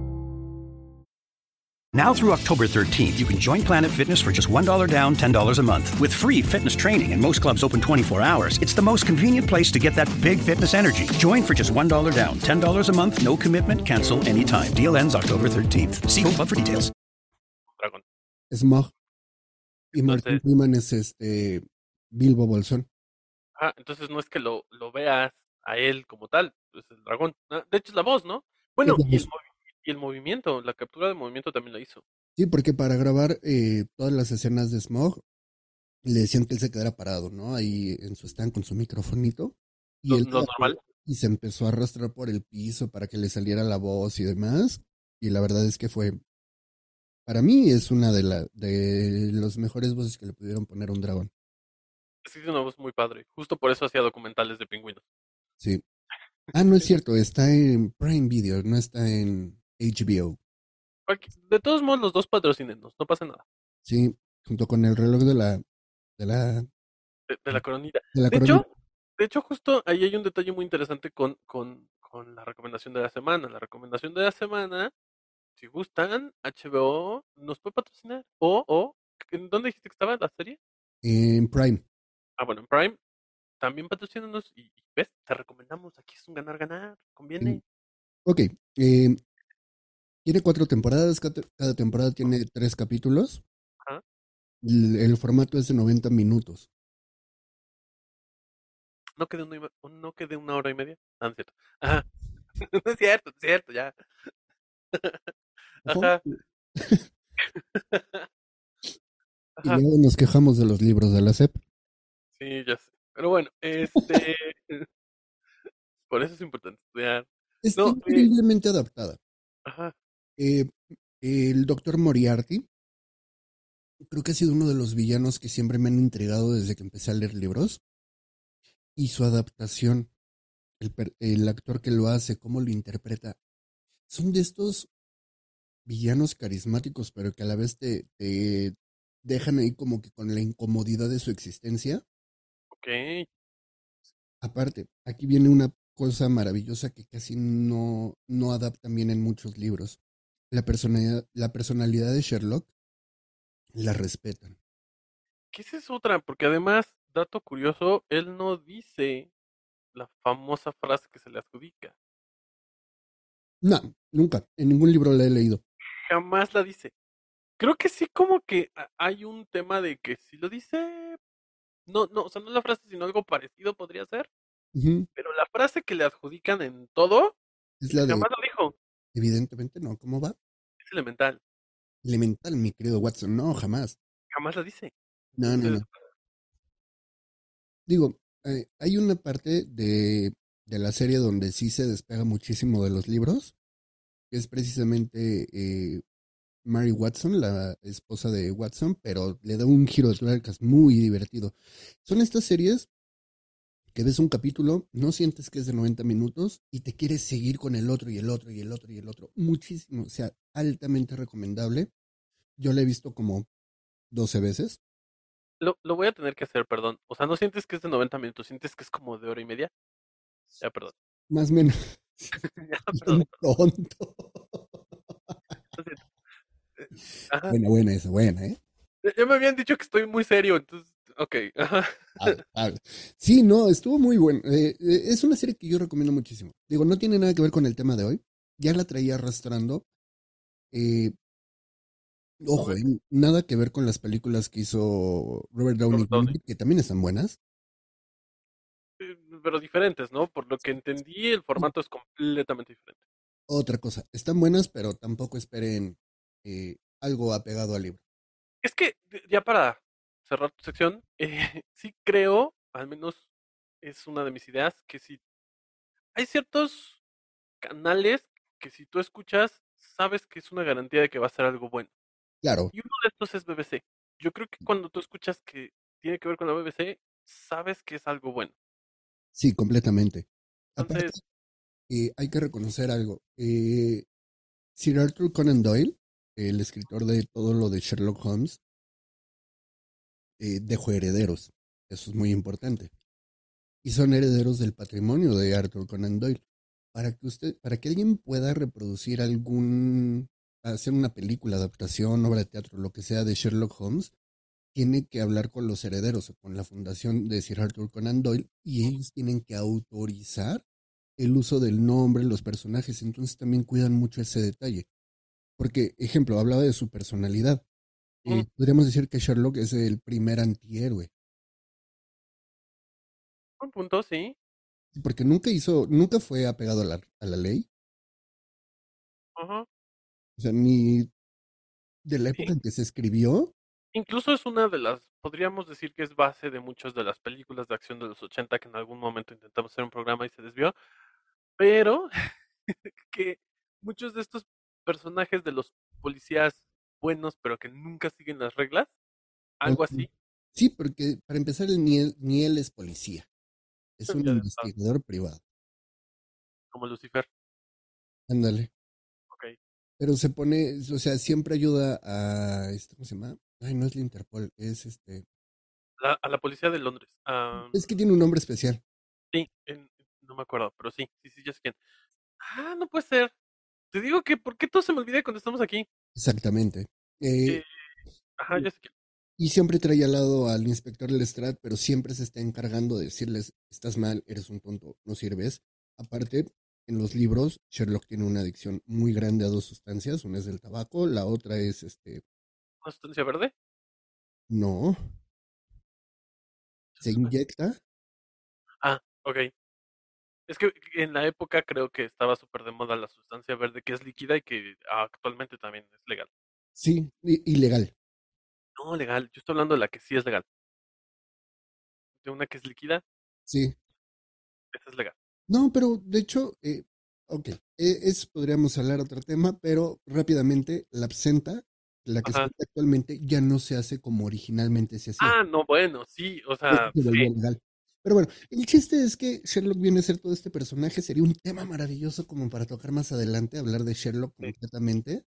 Now through October 13th, you can join Planet Fitness for just $1 down, $10 a month. With free fitness training and most clubs open 24 hours, it's the most convenient place to get that big fitness energy. Join for just $1 down, $10 a month, no commitment, cancel anytime. Deal ends October 13th. See Home Club for details. Dragón. Smog. Y Martin Entonces- Freeman es este Bilbo Bolsón. Ah, entonces no es que lo, lo veas a él como tal, es el dragón. Ah, De hecho es la voz, ¿no? Bueno, y el, voz. Y el movimiento, la captura de movimiento también la hizo. Sí, porque para grabar eh, todas las escenas de Smog, le decían que él se quedara parado, ¿no? Ahí en su stand con su microfonito. Y Lo, él lo normal. y se empezó a arrastrar por el piso para que le saliera la voz y demás. Y la verdad es que fue, para mí es una de, la, de los mejores voces que le pudieron poner a un dragón. Sí, tiene una voz muy padre. Justo por eso hacía documentales de pingüinos. Sí. Ah, no es cierto, está en Prime Video, no está en HBO. De todos modos, los dos patrocínenos, no pasa nada. Sí, junto con el reloj de la, de la, De, de la coronita. de la De corona. hecho, de hecho, justo ahí hay un detalle muy interesante con, con, con la recomendación de la semana. La recomendación de la semana, si gustan, HBO nos puede patrocinar. O, o, ¿en dónde dijiste que estaba la serie? En Prime. Ah, bueno, en Prime. También patrocínanos y, y ves, te recomendamos. Aquí es un ganar-ganar. Conviene. Ok, eh, tiene cuatro temporadas, cada, temporada tiene tres capítulos. Ajá. El, el formato es de 90 minutos. No quede una, ima- no quede una hora y media. Ah, no es cierto. Ajá. no es cierto, es cierto, ya. Ajá. Y luego nos quejamos de los libros de la SEP. Sí, ya sé. Pero bueno, este. Por eso es importante estudiar. No, eh, increíblemente adaptada. Ajá. Eh, el doctor Moriarty, creo que ha sido uno de los villanos que siempre me han intrigado desde que empecé a leer libros. Y su adaptación, el, actor que lo hace, cómo lo interpreta, son de estos villanos carismáticos, pero que a la vez te, te dejan ahí como que con la incomodidad de su existencia. Ok. Aparte, aquí viene una cosa maravillosa que casi no, no adaptan bien en muchos libros. La personalidad, la personalidad de Sherlock la respetan. Que esa es otra, porque además, dato curioso, él no dice la famosa frase que se le adjudica. No, nunca. En ningún libro la he leído. Jamás la dice. Creo que sí, como que ha- hay un tema de que si lo dice. No, no, o sea, no la frase, sino algo parecido podría ser. Pero la frase que le adjudican en todo, Es la de, jamás lo dijo. Evidentemente no, ¿cómo va? Es elemental. Elemental, mi querido Watson, no, jamás. Jamás la dice. No, no, no. Digo, eh, hay una parte de, de la serie donde sí se despega muchísimo de los libros, que es precisamente eh, Mary Watson, la esposa de Watson, pero le da un giro de tuercas muy divertido. Son estas series que ves un capítulo, no sientes que es de 90 minutos y te quieres seguir con el otro y el otro y el otro y el otro. Muchísimo, o sea, altamente recomendable. Yo la he visto como 12 veces. Lo, lo voy a tener que hacer, perdón. O sea, no sientes que es de 90 minutos, sientes que es como de hora y media. Ya, perdón. Más o menos. ya, perdón. tonto. Eh. Buena, buena esa, buena, ¿eh? Ya me habían dicho que estoy muy serio, entonces, ok. Sí, no, estuvo muy bueno. Eh, eh, es una serie que yo recomiendo muchísimo. Digo, no tiene nada que ver con el tema de hoy. Ya la traía arrastrando. Eh, ojo, eh, nada que ver con las películas que hizo Robert Downey. Jr., que también están buenas. Pero diferentes, ¿no? Por lo que entendí, el formato es completamente diferente. Otra cosa, están buenas, pero tampoco esperen algo apegado al libro. Es que, ya para cerrar tu sección, eh, sí creo, al menos es una de mis ideas, que si hay ciertos canales que si tú escuchas, sabes que es una garantía de que va a ser algo bueno. Claro, Y uno de estos es BBC. Yo creo que cuando tú escuchas que tiene que ver con la BBC, sabes que es algo bueno. sí, completamente. Aparte, Entonces, eh, hay que reconocer algo. Eh, Sir Arthur Conan Doyle, el escritor de todo lo de Sherlock Holmes, eh, dejó herederos. Eso es muy importante. Y son herederos del patrimonio de Arthur Conan Doyle. Para que usted, para que alguien pueda reproducir algún, hacer una película, adaptación, obra de teatro, lo que sea de Sherlock Holmes, tiene que hablar con los herederos o con la fundación de Sir Arthur Conan Doyle y ellos tienen que autorizar el uso del nombre, los personajes, entonces también cuidan mucho ese detalle. Porque, ejemplo, hablaba de su personalidad. Eh, podríamos decir que Sherlock es el primer antihéroe, un punto, sí. porque nunca hizo, nunca fue apegado a la, a la ley, Ajá. o sea, ni de la Sí. época en que se escribió, Incluso es una de las, podríamos decir que es base de muchas de las películas de acción de los 80 que en algún momento intentamos hacer un programa y se desvió, pero que muchos de estos personajes de los policías buenos pero que nunca siguen las reglas, algo así, sí, porque para empezar, él, ni, él, ni él es policía, es un Ya, ah. investigador privado, como Lucifer. ándale. Ok. Pero se pone, o sea, siempre ayuda a, este, ¿cómo se llama? Ay, no es la Interpol, es este, La- a la policía de Londres. ah, es que tiene un nombre especial. sí, en- no me acuerdo, pero sí, sí, sí, ya sé quién. Ah, no puede ser. Te digo que, ¿por qué todo se me olvida cuando estamos aquí? Exactamente. Eh, ajá, ya sé quién. Y siempre trae al lado al inspector Lestrade, pero siempre se está encargando de decirles, estás mal, eres un tonto, no sirves. Aparte, en los libros, Sherlock tiene una adicción muy grande a dos sustancias. Una es el tabaco, la otra es, este, ¿Una sustancia verde? no, se inyecta. Ah, ok. Es que en la época creo que estaba súper de moda la sustancia verde que es líquida y que actualmente también es legal. Sí, ilegal. No, legal. Yo estoy hablando de la que sí es legal. De una que es líquida, Sí. esa es legal. No, pero de hecho, eh, ok, eh, es, podríamos hablar otro tema, pero rápidamente, la absenta, la que se actualmente, ya no se hace como originalmente se hacía. Ah, no, bueno, sí, o sea, sí. legal. Pero bueno, el chiste es que Sherlock viene a ser todo este personaje. Sería un tema maravilloso como para tocar más adelante, hablar de Sherlock Sí. completamente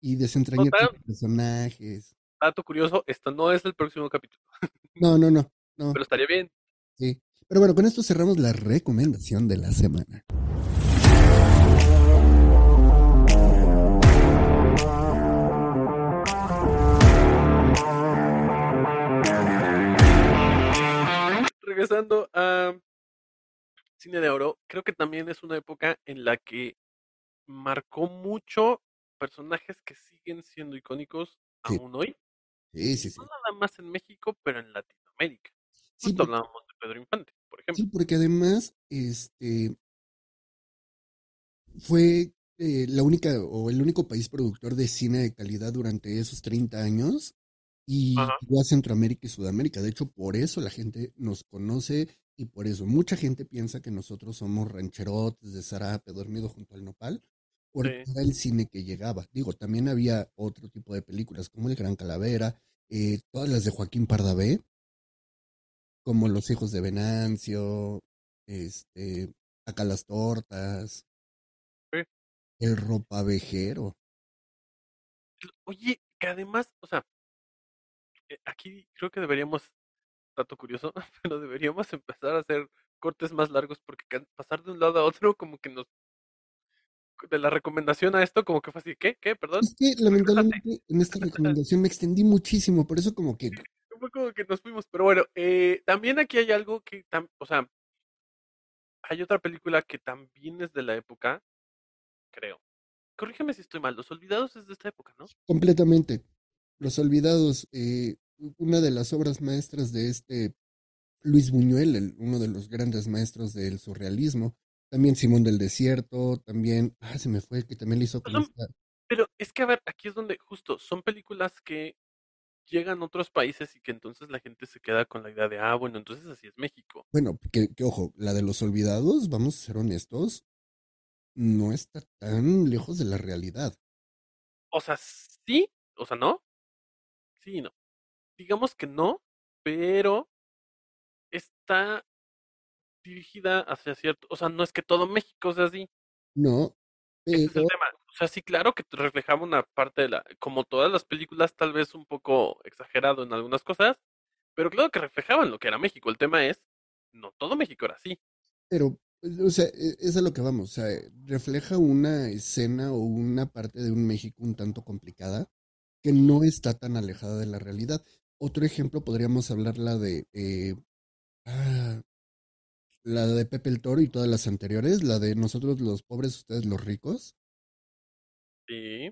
y desentrañar sus personajes. Dato curioso, esto no es el próximo capítulo, No, no, no, no. pero estaría bien. Sí. Pero bueno, con esto cerramos la recomendación de la semana. Regresando a Cine de Oro, creo que también es una época en la que marcó mucho personajes que siguen siendo icónicos Sí. aún hoy. Sí, sí, sí. No nada más en México, pero en Latinoamérica. Sí, Justo porque- hablábamos de Pedro Infante, por ejemplo. Sí, porque además, este, fue eh, la única o el único país productor de cine de calidad durante esos 30 años y Ajá. a Centroamérica y Sudamérica. De hecho, por eso la gente nos conoce y por eso mucha gente piensa que nosotros somos rancherotes de Zarape, dormido junto al nopal, porque Sí. era el cine que llegaba. Digo, también había otro tipo de películas como El Gran Calavera, eh, todas las de Joaquín Pardavé, como Los hijos de Venancio, este, Acá las tortas, Sí. El ropavejero. Oye, que además, o sea, eh, aquí creo que deberíamos, dato curioso, pero deberíamos empezar a hacer cortes más largos porque pasar de un lado a otro como que nos... De la recomendación a esto como que fue así, ¿qué? ¿Qué? Perdón. Es que lamentablemente en esta recomendación me extendí muchísimo, por eso como que Fue como que nos fuimos, pero bueno, eh, también aquí hay algo que, tam- o sea, hay otra película que también es de la época, creo. Corrígeme si estoy mal, Los Olvidados es de esta época, ¿no? completamente Los Olvidados, eh, una de las obras maestras de este Luis Buñuel, el- uno de los grandes maestros del surrealismo, también Simón del Desierto, también, ah, se me fue, que también le hizo con esta, Pero es que, a ver, aquí es donde justo son películas que llegan a otros países y que entonces la gente se queda con la idea de, ah, bueno, entonces así es México. bueno, que, que ojo, la de Los Olvidados, vamos a ser honestos, no está tan lejos de la realidad. O sea, sí, o sea, no. Sí y no. Digamos que no, pero está dirigida hacia cierto, o sea, no es que todo México sea así. No, Ese es el tema. O sea, sí, claro que reflejaba una parte de la, como todas las películas, tal vez un poco exagerado en algunas cosas, pero claro que reflejaban lo que era México. El tema es, no todo México era así. Pero, pues, o sea, e- es a lo que vamos, o sea, refleja una escena o una parte de un México un tanto complicada que no está tan alejada de la realidad. Otro ejemplo podríamos hablar la de eh, ah, la de Pepe el Toro y todas las anteriores, la de nosotros los pobres, ustedes los ricos, Sí,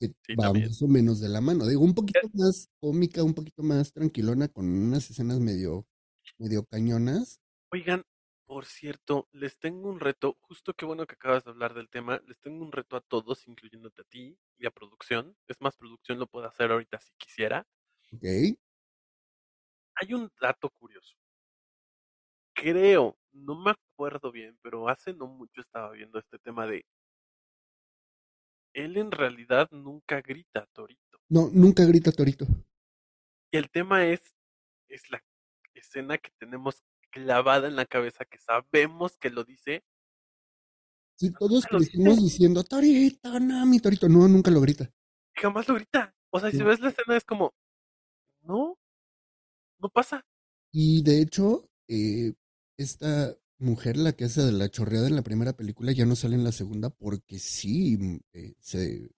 que Sí, va también. más o menos de la mano. Digo, un poquito más cómica, un poquito más tranquilona, con unas escenas medio, medio cañonas. Oigan, por cierto, les tengo un reto, justo qué bueno que acabas de hablar del tema, les tengo un reto a todos, incluyéndote a ti y a producción. Es más, producción lo puedo hacer ahorita si quisiera. ¿Ok? Hay un dato curioso. Creo, no me acuerdo bien, pero hace no mucho estaba viendo este tema de él en realidad nunca grita Torito. No, nunca grita Torito. Y el tema es, es la escena que tenemos clavada en la cabeza, que sabemos que lo dice, Sí, todos crecimos diciendo, Torito, no, mi Torito. No, nunca lo grita. y jamás lo grita. O sea, si ves la escena es como, no, no pasa. Y de hecho, eh, esta mujer, la que hace de la chorreada en la primera película, ya no sale en la segunda porque sí, mm, eh, se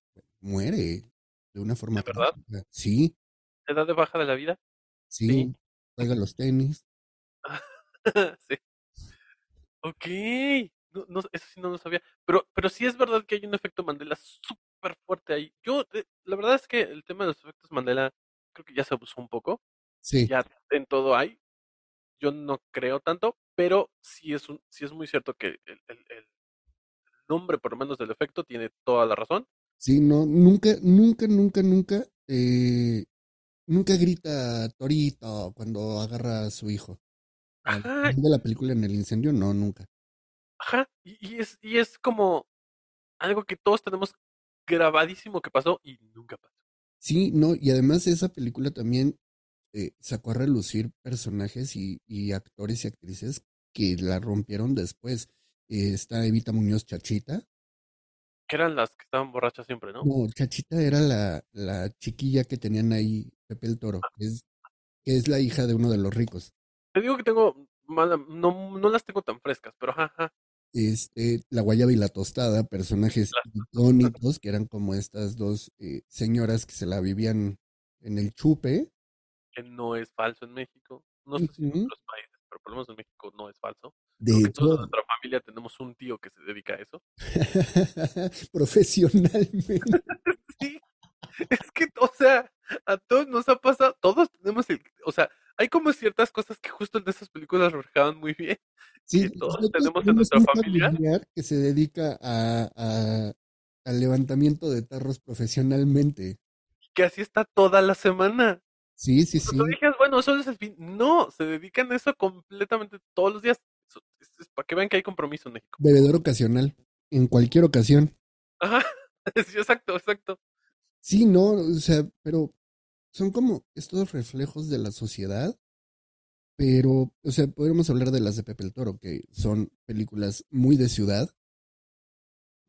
muere de una forma ¿De verdad? Sí, ¿Edad de baja de la vida? sí, Sí. juega los tenis. sí. Ok. No, no, eso sí no lo sabía. Pero, pero sí es verdad que hay un efecto Mandela súper fuerte ahí. Yo, eh, la verdad es que el tema de los efectos Mandela creo que ya se abusó un poco. Sí, Ya en todo hay. Yo no creo tanto, pero sí es, un, sí es muy cierto que el, el- el nombre, por lo menos del efecto, tiene toda la razón. sí, no, nunca, nunca, nunca, nunca, eh, nunca grita Torito cuando agarra a su hijo. Al final de la película en el incendio, no, nunca. ajá. Y, y es, y es como algo que todos tenemos grabadísimo que pasó y nunca pasó. Sí, no, y además esa película también eh, sacó a relucir personajes y, y actores y actrices que la rompieron después. Eh, está Evita Muñoz Chachita. Que eran las que estaban borrachas siempre, ¿no? No, Chachita era la, la chiquilla que tenían ahí, Pepe el Toro, que es, que es la hija de uno de los ricos. Te digo que tengo mala, no, no las tengo tan frescas, pero ajá, ajá. Este, la guayaba y la tostada, personajes icónicos, que eran como estas dos eh, señoras que se la vivían en el chupe. que no es falso en México. No sé si en otros países, pero por lo menos en México no es falso. De Creo que toda nuestra familia tenemos un tío que se dedica a eso. profesionalmente. Sí, es que o sea, a todos nos ha pasado, todos tenemos el, o sea, hay como ciertas cosas que justo en esas películas reflejaban muy bien. Sí, que todos tenemos en nuestra familia. que se dedica a, a- al levantamiento de tarros profesionalmente. Que así está toda la semana. Sí, sí, sí. Tú dices, bueno, solo es el fin. No, se dedican a eso completamente todos los días. Eso- es- es para que vean que hay compromiso en México. Bebedor ocasional, en cualquier ocasión. Ajá. Sí, exacto, exacto. Sí, no, o sea, pero son como estos reflejos de la sociedad, pero, o sea, podríamos hablar de las de Pepe el Toro, que son películas muy de ciudad,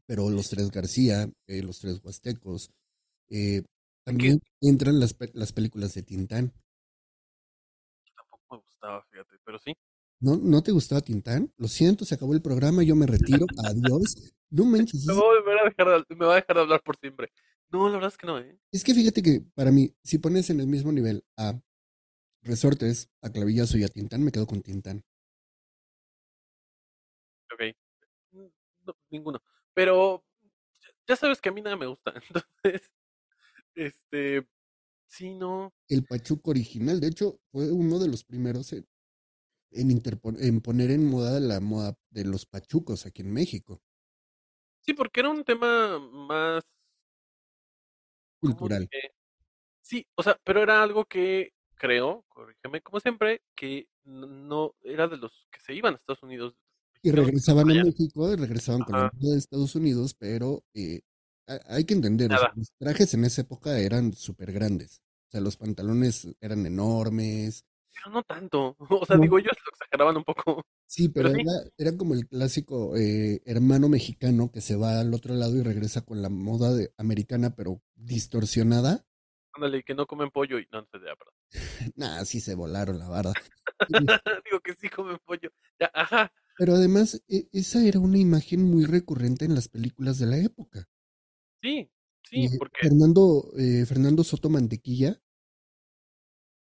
pero Los Tres García, eh, Los Tres Huastecos, eh, también entran las, las películas de Tintán. Tampoco me gustaba, fíjate, pero sí. ¿No, ¿No te gustaba Tintán? Lo siento, se acabó el programa, yo me retiro, adiós. No manches, Me va a dejar de, me va a dejar de hablar por siempre. No, la verdad es que no, ¿eh? Es que fíjate que para mí, si pones en el mismo nivel a Resortes, a Clavillazo y a Tintán, me quedo con Tintán. Ok. Mm, No, ninguno. Pero ya- sabes que a mí nada me gusta. Entonces, este, sí, no. El Pachuco original, de hecho, fue uno de los primeros en, en, interpon- en poner en moda la moda de los pachucos aquí en México, Sí, porque era un tema más ¿cómo cultural. Sí, o sea, pero era algo que creo, corrígeme como siempre, que no era de los que se iban a Estados Unidos. Y regresaban a. México, y regresaban con la Ajá. de Estados Unidos, pero eh, ha- hay que entender, o sea, Nada. los trajes en esa época eran súper grandes. O sea, los pantalones eran enormes. Pero no tanto. O sea, No. digo, ellos lo exageraban un poco. Sí, pero Pero sí. era, era como el clásico eh, hermano mexicano que se va al otro lado y regresa con la moda de, americana, pero distorsionada. Ándale, que no comen pollo y no, no sé, ya, perdón. Nah, sí se volaron la barda. Digo que sí comen pollo. Ya, ajá. Pero además, e- esa era una imagen muy recurrente en las películas de la época. Sí, sí, porque Fernando, eh, Fernando Soto Mantequilla,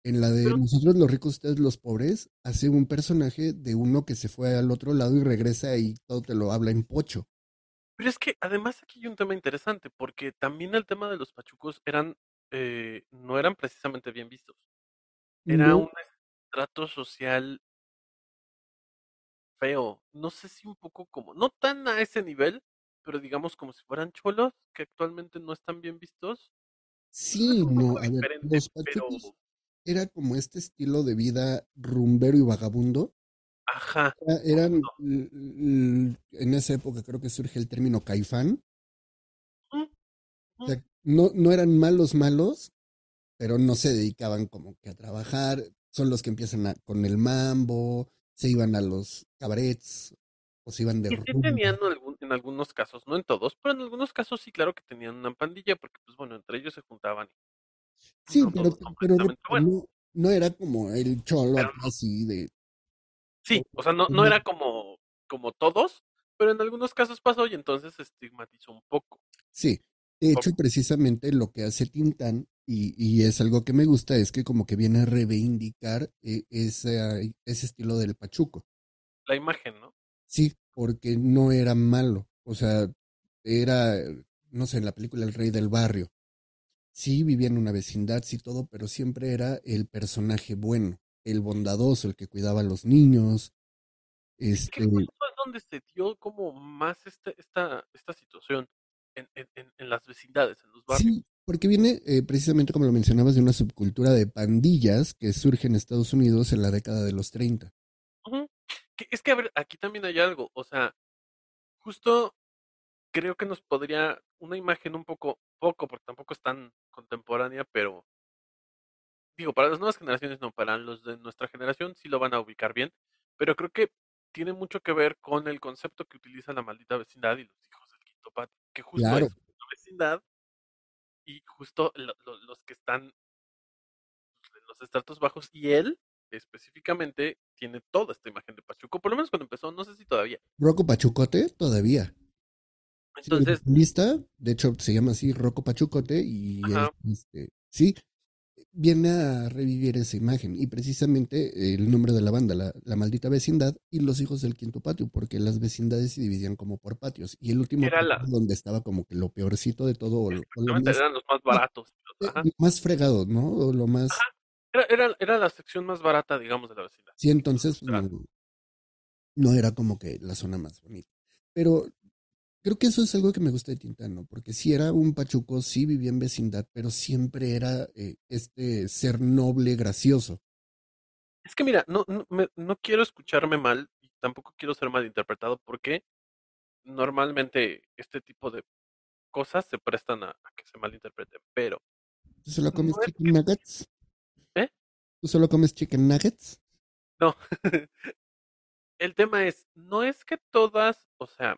en la de Nosotros los ricos, ustedes los pobres, hace un personaje de uno que se fue al otro lado y regresa y todo te lo habla en pocho. Pero es que además aquí hay un tema interesante, porque también el tema de los pachucos eran, eh, no eran precisamente bien vistos. Era No, un estrato social feo. No sé si un poco como, no tan a ese nivel, pero digamos como si fueran cholos, que actualmente no están bien vistos. sí, no, a ver, los pero, pachucos era como este estilo de vida rumbero y vagabundo. ajá, Era- Eran, en esa época creo que surge el término caifán. O sea, no, no eran malos malos, pero no se dedicaban como que a trabajar. Son los que empiezan a- con el mambo, se iban a los cabarets, o se iban de Y sí tenían algún, en algunos casos, no en todos, pero en algunos casos sí, claro que tenían una pandilla, porque pues bueno, entre ellos se juntaban. Sí, No pero, no, no era como el cholo Pero así de... Sí, o sea, no, no era como, como todos, pero en algunos casos pasó y entonces se estigmatizó un poco. Sí, de hecho, precisamente lo que hace Tintán, y, y es algo que me gusta, es que como que viene a reivindicar eh, ese, ese estilo del pachuco. La imagen, ¿no? Sí, porque no era malo. O sea, era, no sé, en la película El Rey del Barrio. Sí, vivía en una vecindad, sí, todo, pero siempre era el personaje bueno, el bondadoso, el que cuidaba a los niños. Este, es donde se dio como más este, esta, esta situación en, en, en, las vecindades, en los barrios. sí, porque viene eh, precisamente, como lo mencionabas, de una subcultura de pandillas que surge en Estados Unidos en la década de los 30. Ujú. Que es que, a ver, aquí también hay algo, o sea, justo creo que nos podría una imagen un poco, poco, porque tampoco es tan contemporánea, pero digo, para las nuevas generaciones no, para los de nuestra generación sí lo van a ubicar bien, pero creo que tiene mucho que ver con el concepto que utiliza la maldita vecindad y los hijos del quinto patio, que justo Claro. es una vecindad y justo lo- lo- los que están en los estratos bajos y él específicamente tiene toda esta imagen de Pachuco, por lo menos cuando empezó, no sé si todavía. Rocco Pachucote, todavía. Entonces, vocalista, de hecho, se llama así Rocco Pachucote y este, sí, viene a revivir esa imagen y precisamente el nombre de la banda, la, la maldita vecindad y los hijos del quinto patio, porque las vecindades se dividían como por patios y el último Era la- donde estaba como que lo peorcito de todo, o lo- o lo exactamente más- eran los más baratos, Eh, Ajá. más fregado, ¿no? O lo más... Era, era, era la sección más barata, digamos, de la vecindad. Sí, entonces no era como que la zona más bonita. Pero creo que eso es algo que me gusta de Tintano, porque sí era un pachuco, sí vivía en vecindad, pero siempre era eh, este ser noble, gracioso. Es que mira, no, no, me- no quiero escucharme mal y tampoco quiero ser malinterpretado porque normalmente este tipo de cosas se prestan a, a que se malinterpreten, pero ¿Tú solo comes No chicken nuggets? ¿Eh? ¿Tú solo comes chicken nuggets? no. El tema es, no es que todas, o sea,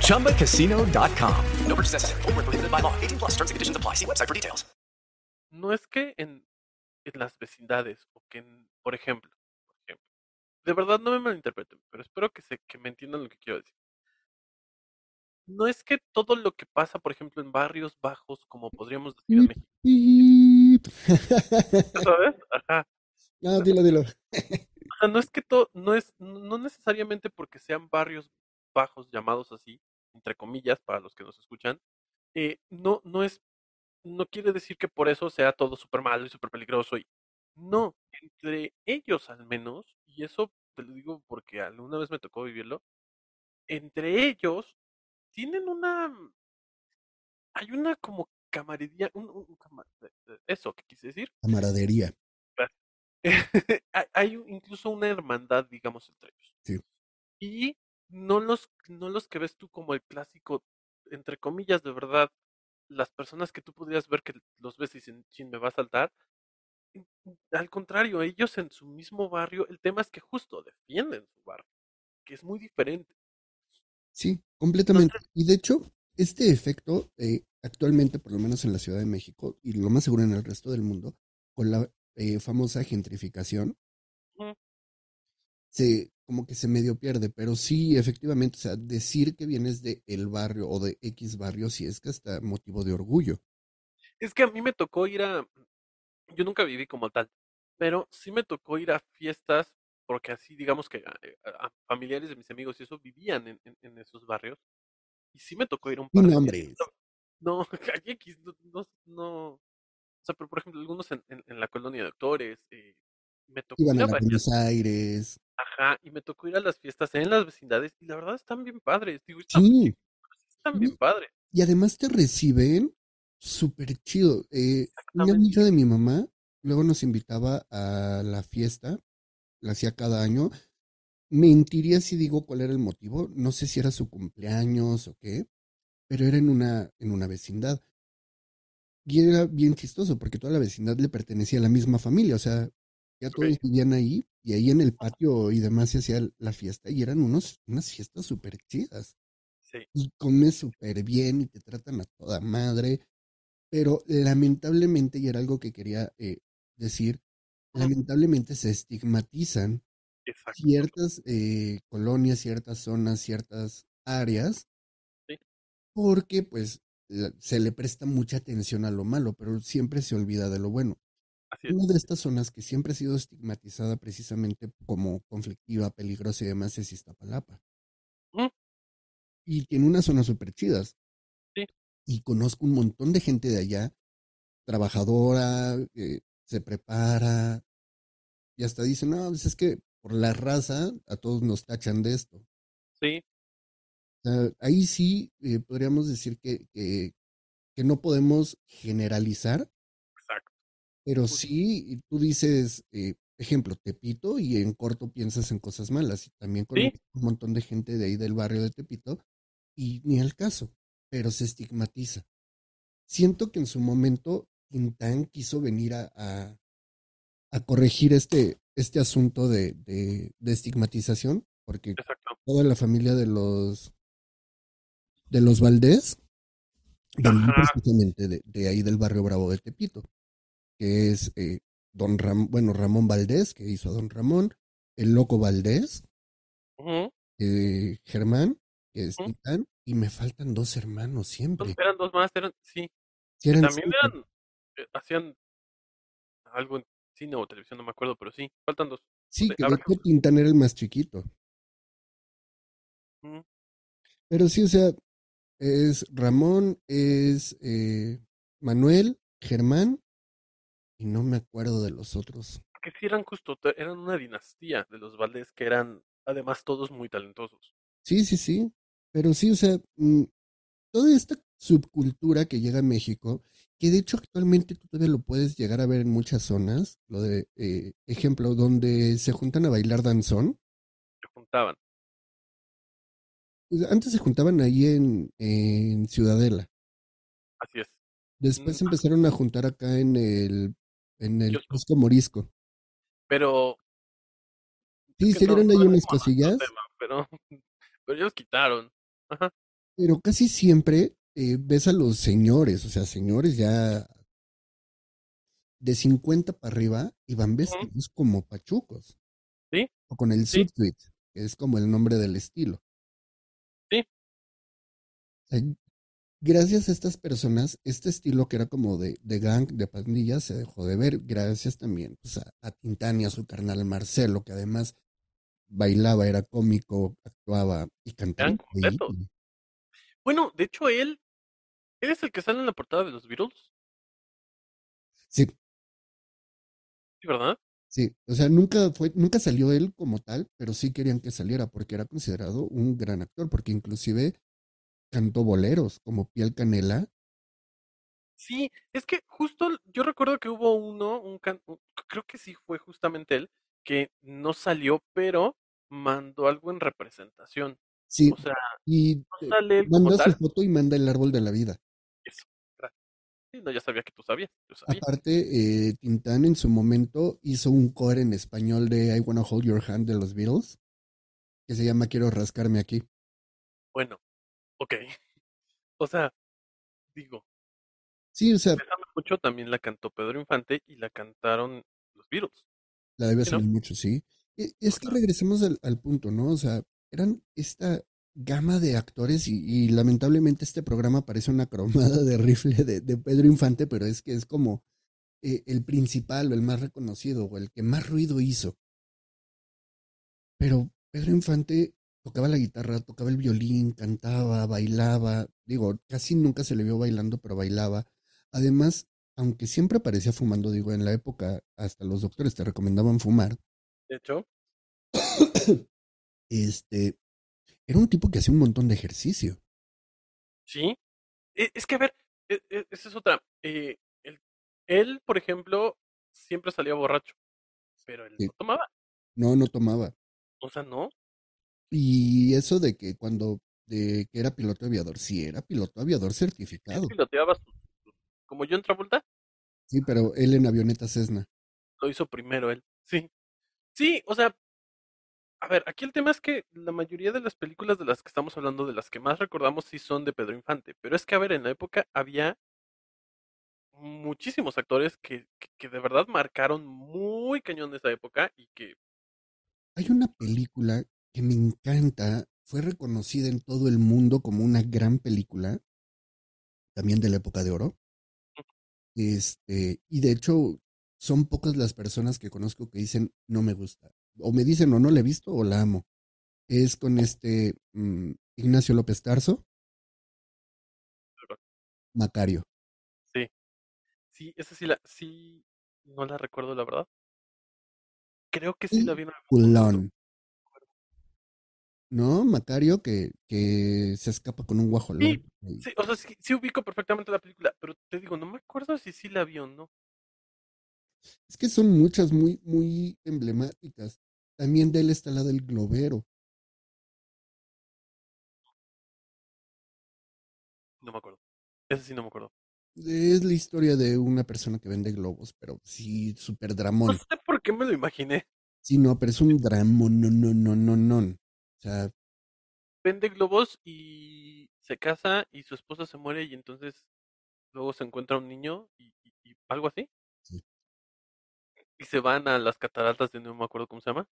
ChumbaCasino.com. No purchase necessary. Void where prohibited by law. 18 plus terms and conditions apply. See website for details. no es que en, en las vecindades o que, en, por ejemplo, por ejemplo, de verdad no me malinterpreten, pero espero que, se, que me entiendan lo que quiero decir. No es que todo lo que pasa, por ejemplo, en barrios bajos, como podríamos decir en México, Pip. ¿sabes? Ajá. no, dilo, dilo. No es que todo, no es, no necesariamente porque sean barrios bajos llamados así, entre comillas, para los que nos escuchan, eh, no, no es, no quiere decir que por eso sea todo súper malo y súper peligroso y no, entre ellos al menos, y eso te lo digo porque alguna vez me tocó vivirlo, entre ellos tienen una, hay una como camaradería, un, un- un cama- eso que quise decir, Camaradería. hay, incluso una hermandad, digamos, entre ellos. Sí. Y no los, no los que ves tú como el clásico, entre comillas, de verdad, las personas que tú podrías ver que los ves y dicen, chin, me va a saltar. Al contrario, ellos en su mismo barrio, el tema es que justo defienden su barrio, que es muy diferente. Sí, completamente. Y de hecho, este efecto, eh, actualmente, por lo menos en la Ciudad de México, y lo más seguro en el resto del mundo, con la eh, famosa gentrificación, se como que se medio pierde, pero sí, efectivamente, o sea, decir que vienes de el barrio o de X barrio, sí es que hasta motivo de orgullo. Es que a mí me tocó ir a, yo nunca viví como tal, pero sí me tocó ir a fiestas, porque así digamos que a, a- a familiares de mis amigos y eso vivían en, en- en esos barrios, y sí me tocó ir a un par de. No, aquí X, no, no, no- o sea, pero por ejemplo, algunos en, en- en la colonia de doctores, eh, me tocó Iban ir a Buenos Aires. ajá, y me tocó ir a las fiestas en las vecindades, y la verdad están bien padres, digo, están, Sí, están bien padres. y además te reciben súper chido. Eh, Exactamente. amiga de mi mamá luego nos invitaba a la fiesta, la hacía cada año. Mentiría si digo cuál era el motivo, no sé si era su cumpleaños o qué, pero era en una, en una vecindad. Y era bien chistoso porque toda la vecindad le pertenecía a la misma familia, o sea, ya todos vivían ahí y ahí en el patio y demás se hacía la fiesta y eran unos, unas fiestas súper chidas Sí, y comes súper bien y te tratan a toda madre. Pero lamentablemente, y era algo que quería eh, decir, lamentablemente se estigmatizan exacto. ciertas eh, colonias, ciertas zonas, ciertas áreas, Sí. porque pues la- se le presta mucha atención a lo malo, pero siempre se olvida de lo bueno. Es. Una de estas zonas que siempre ha sido estigmatizada precisamente como conflictiva, peligrosa y demás es Iztapalapa. Mm. Y tiene unas zonas súper chidas. Sí. Y conozco un montón de gente de allá, trabajadora, que se prepara, y hasta dicen, no, pues es que por la raza a todos nos tachan de esto. Sí, ahí sí eh, podríamos decir que, que, que no podemos generalizar. Pero sí, tú dices, eh, ejemplo, Tepito y en corto piensas en cosas malas. Y también con Sí. un montón de gente de ahí del barrio de Tepito y ni al caso, pero se estigmatiza. Siento que en su momento Tintán quiso venir a, a, a corregir este, este asunto de, de, de estigmatización, porque Exacto. toda la familia de los de los Valdés de, de ahí del barrio Bravo de Tepito, que es eh, Don Ram, bueno, Ramón Valdés, que hizo a Don Ramón, el Loco Valdés, eh, Germán, que es. Titán, y me faltan dos hermanos siempre. Eran dos más, eran, sí. Sí, que eran también eran, eh, hacían algo en cine o televisión, no me acuerdo, pero sí, faltan dos. Sí, de- que Tintán era el más chiquito. Pero sí, o sea, es Ramón, es eh, Manuel, Germán, y no me acuerdo de los otros. Que sí eran justo, eran una dinastía de los Valdés que eran además todos muy talentosos. Sí, sí, sí. Pero sí, o sea, mm, toda esta subcultura que llega a México, que de hecho actualmente tú todavía lo puedes llegar a ver en muchas zonas, lo de, eh, ejemplo, donde se juntan a bailar danzón. Se juntaban. Pues, Antes se juntaban ahí en, en Ciudadela. Así es. Después Mm, empezaron a juntar acá en el, en el. Kiosco Morisco. Pero Sí, se no, dieron ahí no unas cosillas, tema, pero, pero ya los quitaron. Ajá. pero casi siempre eh, ves a los señores, o sea, señores ya de 50 para arriba y van vestidos como pachucos. Sí, O con el sí, suit, que es como el nombre del estilo. sí. O sea, gracias a estas personas, este estilo que era como de, de gang, de pandilla, se dejó de ver. Gracias también pues, a, a Tintán y a su carnal Marcelo, que además bailaba, era cómico, actuaba y cantaba Eran. Bueno, de hecho, él, él es el que sale en la portada de los Beatles. Sí, Sí, ¿verdad? sí. O sea, nunca fue, nunca salió él como tal, pero sí querían que saliera porque era considerado un gran actor, porque inclusive cantó boleros como Piel Canela. Sí, es que justo yo recuerdo que hubo uno, un can- creo que sí fue justamente él, que no salió, pero mandó algo en representación. Sí, O sea, y no sale manda su tal. foto y manda el árbol de la vida. Eso. Sí, no, ya sabía que tú sabías, yo sabía. Aparte, eh, Tintán en su momento hizo un cover en español de I Wanna Hold Your Hand de los Beatles, que se llama Quiero rascarme aquí. Bueno, ok. O sea, digo, Sí, o sea, mucho también la cantó Pedro Infante y la cantaron los Beatles. la debe salir mucho, sí. E- Es que regresemos al, al punto, ¿no? O sea, eran esta gama de actores y, y lamentablemente este programa parece una cromada de rifle de, de Pedro Infante, pero es que es como eh, el principal o el más reconocido o el que más ruido hizo. Pero Pedro Infante tocaba la guitarra, tocaba el violín, cantaba, bailaba. Digo, casi nunca se le vio bailando, pero bailaba. Además, aunque siempre parecía fumando, digo, en la época hasta los doctores te recomendaban fumar, de hecho, este, era un tipo que hacía un montón de ejercicio. sí. E- Es que, a ver, e- e- esa es otra. Eh, él, él, por ejemplo, siempre salía borracho, pero él Sí. no tomaba. No, no tomaba. O sea, no. Y eso de que cuando, de que era piloto aviador, sí, era piloto aviador certificado. piloteaba como yo en Travolta, Sí, pero él en avioneta Cessna. lo hizo primero él. Sí. Sí, o sea, a ver, aquí el tema es que la mayoría de las películas de las que estamos hablando, de las que más recordamos, sí son de Pedro Infante. Pero es que, a ver, en la época había muchísimos actores que, que, que de verdad marcaron muy cañón de esa época y que Hay una película que me encanta, fue reconocida en todo el mundo como una gran película, también de la época de oro. Este, y de hecho, son pocas las personas que conozco que dicen no me gusta. O me dicen o no la he visto o la amo. Es con este mm, Ignacio López Tarso, Macario. sí, sí, esa sí la, sí, no la recuerdo la verdad. Creo que sí la vi en algún. ¿No? Macario que, que se escapa con un guajolón. Sí, sí, o sea, sí, sí ubico perfectamente la película, pero te digo, no me acuerdo si sí la vi o no. Es que son muchas muy, muy emblemáticas. También de él está la del globero. No me acuerdo. Ese sí no me acuerdo. Es la historia de una persona que vende globos, pero sí, súper No dramón. sé por qué me lo imaginé. Sí, no, pero es un dramón, no, no, no, no, no. O sea, Vende globos y se casa y su esposa se muere y entonces luego se encuentra un niño y, y- y algo así. Sí. Y se van a las cataratas de no me acuerdo cómo se llama.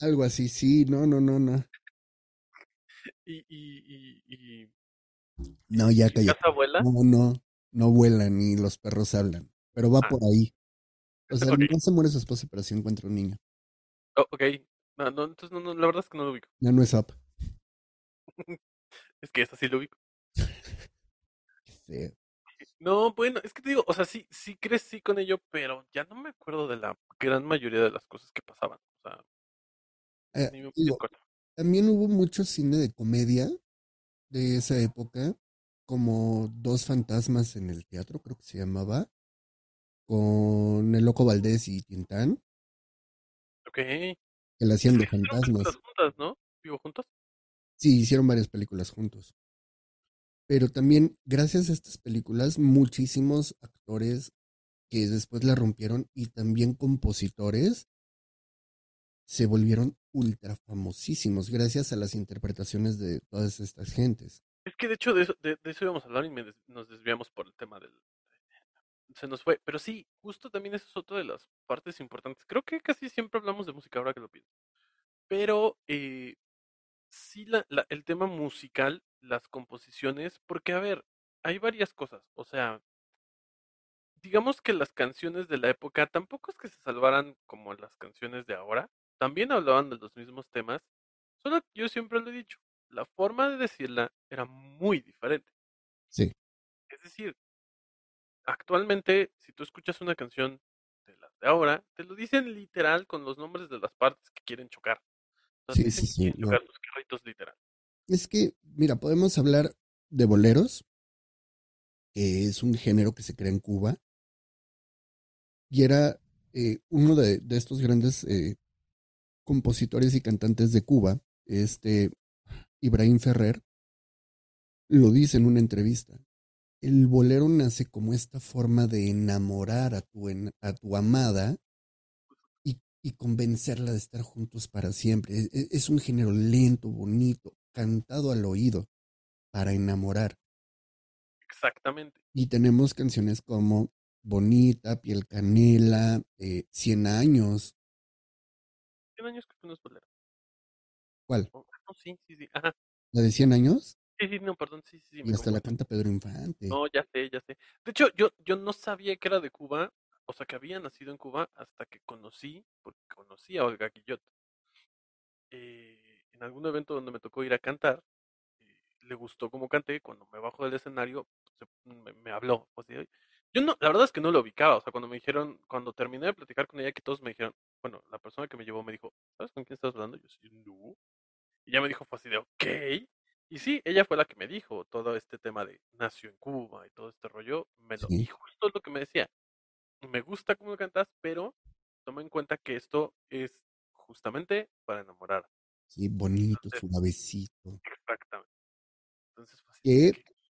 algo así, sí, no, no, no, no. Y, y, y, y No, ya ¿Y cayó. casa abuela? No, no, no vuelan ni los perros hablan. Pero va Ah. por ahí. O sea, Ok. no se muere su esposa, pero sí encuentra un niño. Oh, ok. No, no, entonces no, no, la verdad es que no lo ubico. No, no es up. Es que esa sí lo ubico. No, bueno, es que te digo, o sea, sí, sí crecí con ello, pero ya no me acuerdo de la gran mayoría de las cosas que pasaban. O sea, Eh, ni me digo, también hubo mucho cine de comedia de esa época, como Dos fantasmas en el teatro, creo que se llamaba, con El Loco Valdés y Tintán, Ok. Hacían de Hicieron fantasmas. juntas, ¿no? Digo, juntas. Sí, hicieron varias películas juntos. Pero también, gracias a estas películas, muchísimos actores que después la rompieron y también compositores se volvieron ultra famosísimos gracias a las interpretaciones de todas estas gentes. Es que de hecho de eso, de, de eso íbamos a hablar y me des- nos desviamos por el tema del... Se nos fue. Pero sí, justo también eso es otra de las partes importantes. Creo que casi siempre hablamos de música ahora que lo pienso. Pero eh, sí la, la- el tema musical, las composiciones, porque a ver, hay varias cosas. O sea, digamos que las canciones de la época tampoco es que se salvaran como las canciones de ahora. También hablaban de los mismos temas. Solo que yo siempre lo he dicho, la forma de decirla era muy diferente. Sí. Es decir, actualmente, si tú escuchas una canción de las de ahora, te lo dicen literal con los nombres de las partes que quieren chocar. Sí, sí, sí, quieren no. chocar los carritos literal. Es que, mira, podemos hablar de boleros, que es un género que se crea en Cuba, y era eh, uno de, de estos grandes eh, compositores y cantantes de Cuba, este Ibrahim Ferrer, lo dice en una entrevista. El bolero nace como esta forma de enamorar a tu, en- a tu amada y, y convencerla de estar juntos para siempre. E- e- es un género lento, bonito, cantado al oído para enamorar. Exactamente. Y tenemos canciones como Bonita, Piel Canela, eh, Cien Años. 100 años creo que no es bolero. ¿Cuál? Oh, no, sí, sí, sí. Ajá. ¿La de Cien Años? Sí, sí, no, perdón, sí, sí, sí. Y hasta la canta Pedro Infante. No, ya sé, ya sé. De hecho, yo, yo no sabía que era de Cuba, o sea, que había nacido en Cuba hasta que conocí, porque conocí a Olga Guillot. Eh, en algún evento donde me tocó ir a cantar, eh, le gustó cómo canté, cuando me bajo del escenario, se- me, me habló. o sea, yo no, la verdad es que no lo ubicaba, o sea, cuando me dijeron, cuando terminé de platicar con ella, que todos me dijeron, bueno, la persona que me llevó me dijo, ¿sabes con quién estás hablando? Yo sí, no. Y ya me dijo, fue así de, ok. Y sí, ella fue la que me dijo todo este tema de nació en Cuba y todo este rollo. Me lo, Sí. Y justo es lo que me decía. Me gusta cómo cantas, pero toma en cuenta que esto es justamente para enamorar. Sí, bonito, Entonces, suavecito. exactamente. Entonces Que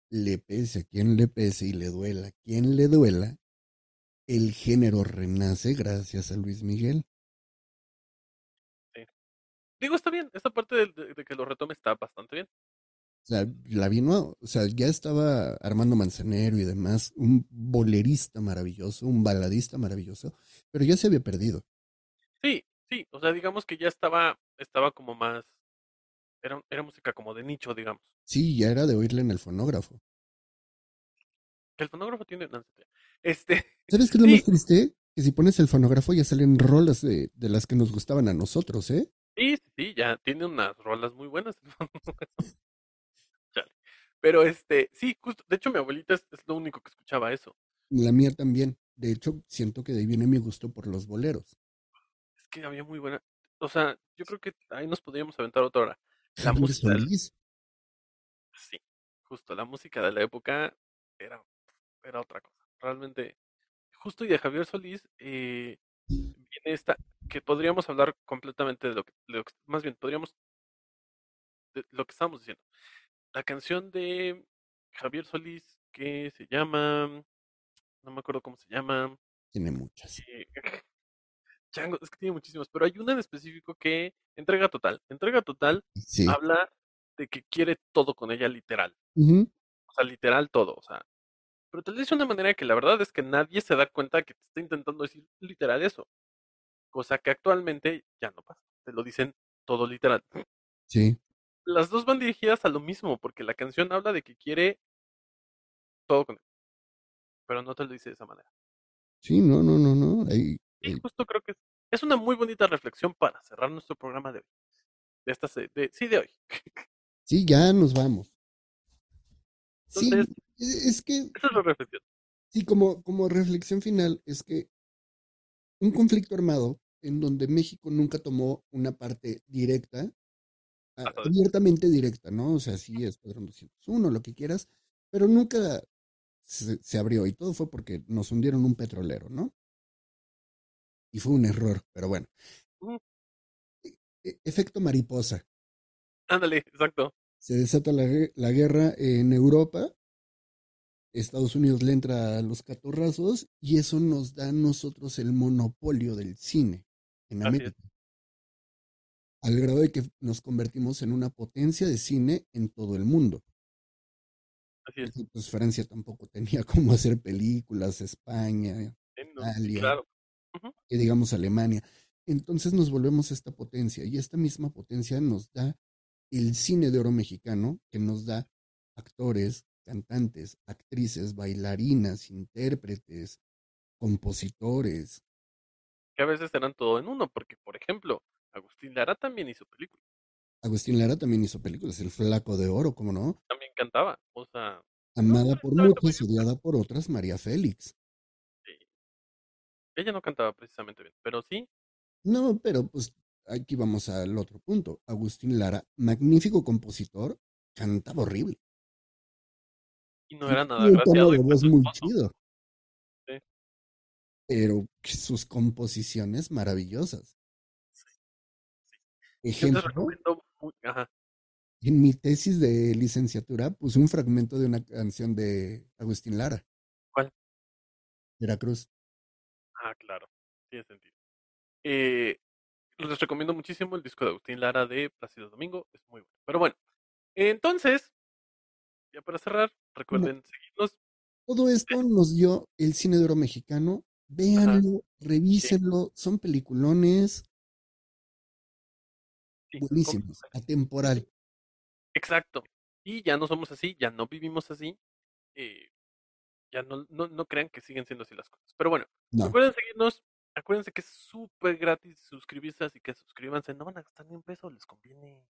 le pese a quien le pese y le duela a quien le duela, el género renace gracias a Luis Miguel. sí. Digo, está bien, esta parte de, de- de que lo retome está bastante bien. O sea, la vino, o sea, ya estaba Armando Manzanero y demás, un bolerista maravilloso, un baladista maravilloso, pero ya se había perdido. Sí, sí, o sea, digamos que ya estaba, estaba como más, era, era música como de nicho, digamos. Sí, ya era de oírle en el fonógrafo. El fonógrafo tiene, no, este, ¿Sabes qué es lo más triste? Que si pones el fonógrafo ya salen rolas de, de las que nos gustaban a nosotros, ¿eh? sí, sí, sí, ya tiene unas rolas muy buenas. Pero este, sí, justo, de hecho mi abuelita es, es lo único que escuchaba eso. La mía también. De hecho, siento que de ahí viene mi gusto por los boleros. Es que había muy buena, o sea, yo creo que ahí nos podríamos aventar otra hora. La música, Solís. sí, justo, la música de la época era, era otra cosa. Realmente, justo y de Javier Solís eh, viene esta, que podríamos hablar completamente de lo que, de lo que- más bien, podríamos, de lo que estábamos diciendo. La canción de Javier Solís que se llama, no me acuerdo cómo se llama, Tiene muchas. eh, Chango, es que tiene muchísimas, pero hay una en específico que entrega total. Entrega total Sí. habla de que quiere todo con ella literal. O sea, literal todo. O sea, pero te lo dice de una manera que la verdad es que nadie se da cuenta que te está intentando decir literal eso. Cosa que actualmente ya no pasa. Te lo dicen todo literal. Sí. Las dos van dirigidas a lo mismo, porque la canción habla de que quiere todo con él. Pero no te lo dice de esa manera. Sí, no, no, no, no. Ahí, Y justo creo que es, una muy bonita reflexión para cerrar nuestro programa de hoy. De esta, de, sí, de hoy. sí, ya nos vamos. Sí, Entonces- es es que Esa es la reflexión. Sí, como, como reflexión final, es que un conflicto armado en donde México nunca tomó una parte directa. Abiertamente directa, ¿no? O sea, sí, Escuadrón 201, lo que quieras, pero nunca se, se abrió y todo fue porque nos hundieron un petrolero, ¿no? Y fue un error, pero bueno. E- e- efecto mariposa. Ándale, exacto. Se desata la, la guerra en Europa. Estados Unidos le entra a los catorrazos y eso nos da a nosotros el monopolio del cine en. América. Al grado de que nos convertimos en una potencia de cine en todo el mundo. Así es. Pues Francia tampoco tenía cómo hacer películas, España, Sí, no, sí, Italia, claro. que digamos Alemania. Entonces nos volvemos esta potencia y esta misma potencia nos da el cine de oro mexicano, que nos da actores, cantantes, actrices, bailarinas, intérpretes, compositores. Que a veces eran todo en uno, porque, por ejemplo, Agustín Lara también hizo películas. Agustín Lara también hizo películas, El Flaco de Oro, ¿cómo no? También cantaba. O sea, Amada por muchos, odiada por otras, María Félix. ella no cantaba precisamente bien, pero sí, No, pero pues aquí vamos al otro punto. Agustín Lara, magnífico compositor, cantaba horrible. y no era nada graciado. de voz muy chido. Sí. Pero sus composiciones maravillosas. Yo te recomiendo muy- ajá, en mi tesis de licenciatura puse un fragmento de una canción de Agustín Lara. ¿Cuál? Veracruz. Ah, claro, tiene sentido. Eh, les recomiendo muchísimo el disco de Agustín Lara de Plácido Domingo, es muy bueno. Pero bueno, entonces, ya para cerrar, recuerden seguirnos. Todo esto nos dio el cine de oro mexicano. Véanlo, revísenlo, son peliculones Sí, atemporal. Exacto. Y ya no somos así, ya no vivimos así. eh, ya no, no, no crean que siguen siendo así las cosas. Pero bueno, No. recuerden seguirnos. Acuérdense que es súper gratis suscribirse, así que suscríbanse. No van a gastar ni un peso, les conviene.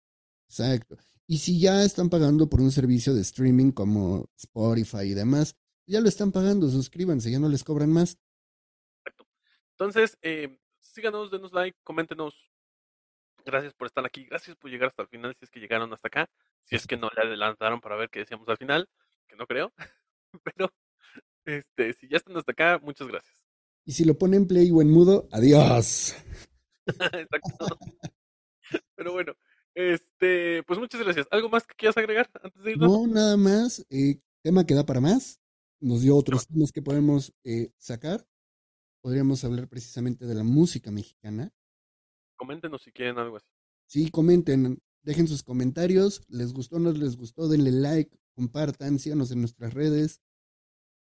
Exacto. Y si ya están pagando por un servicio de streaming como Spotify y demás, ya lo están pagando, suscríbanse, ya no les cobran más. Entonces, eh, síganos, denos like, coméntenos. Gracias por estar aquí, gracias por llegar hasta el final, si es que llegaron hasta acá. Si es que no le adelantaron para ver qué decíamos al final, que no creo. Pero, este, si ya están hasta acá, muchas gracias. Y si lo ponen play o en mudo, adiós. Exacto. Pero bueno, este, pues muchas gracias. ¿Algo más que quieras agregar antes de irnos? No, nada más. eh, tema que da para más. Nos dio otros temas que podemos eh, sacar. Podríamos hablar precisamente de la música mexicana. Coméntenos si quieren algo así. Sí, comenten, dejen sus comentarios. ¿Les gustó no les gustó? Denle like, compartan, síganos en nuestras redes.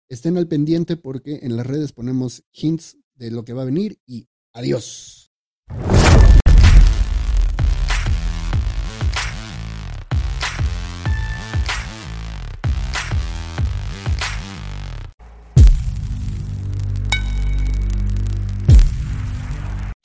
Estén al pendiente porque en las redes ponemos hints de lo que va a venir y adiós.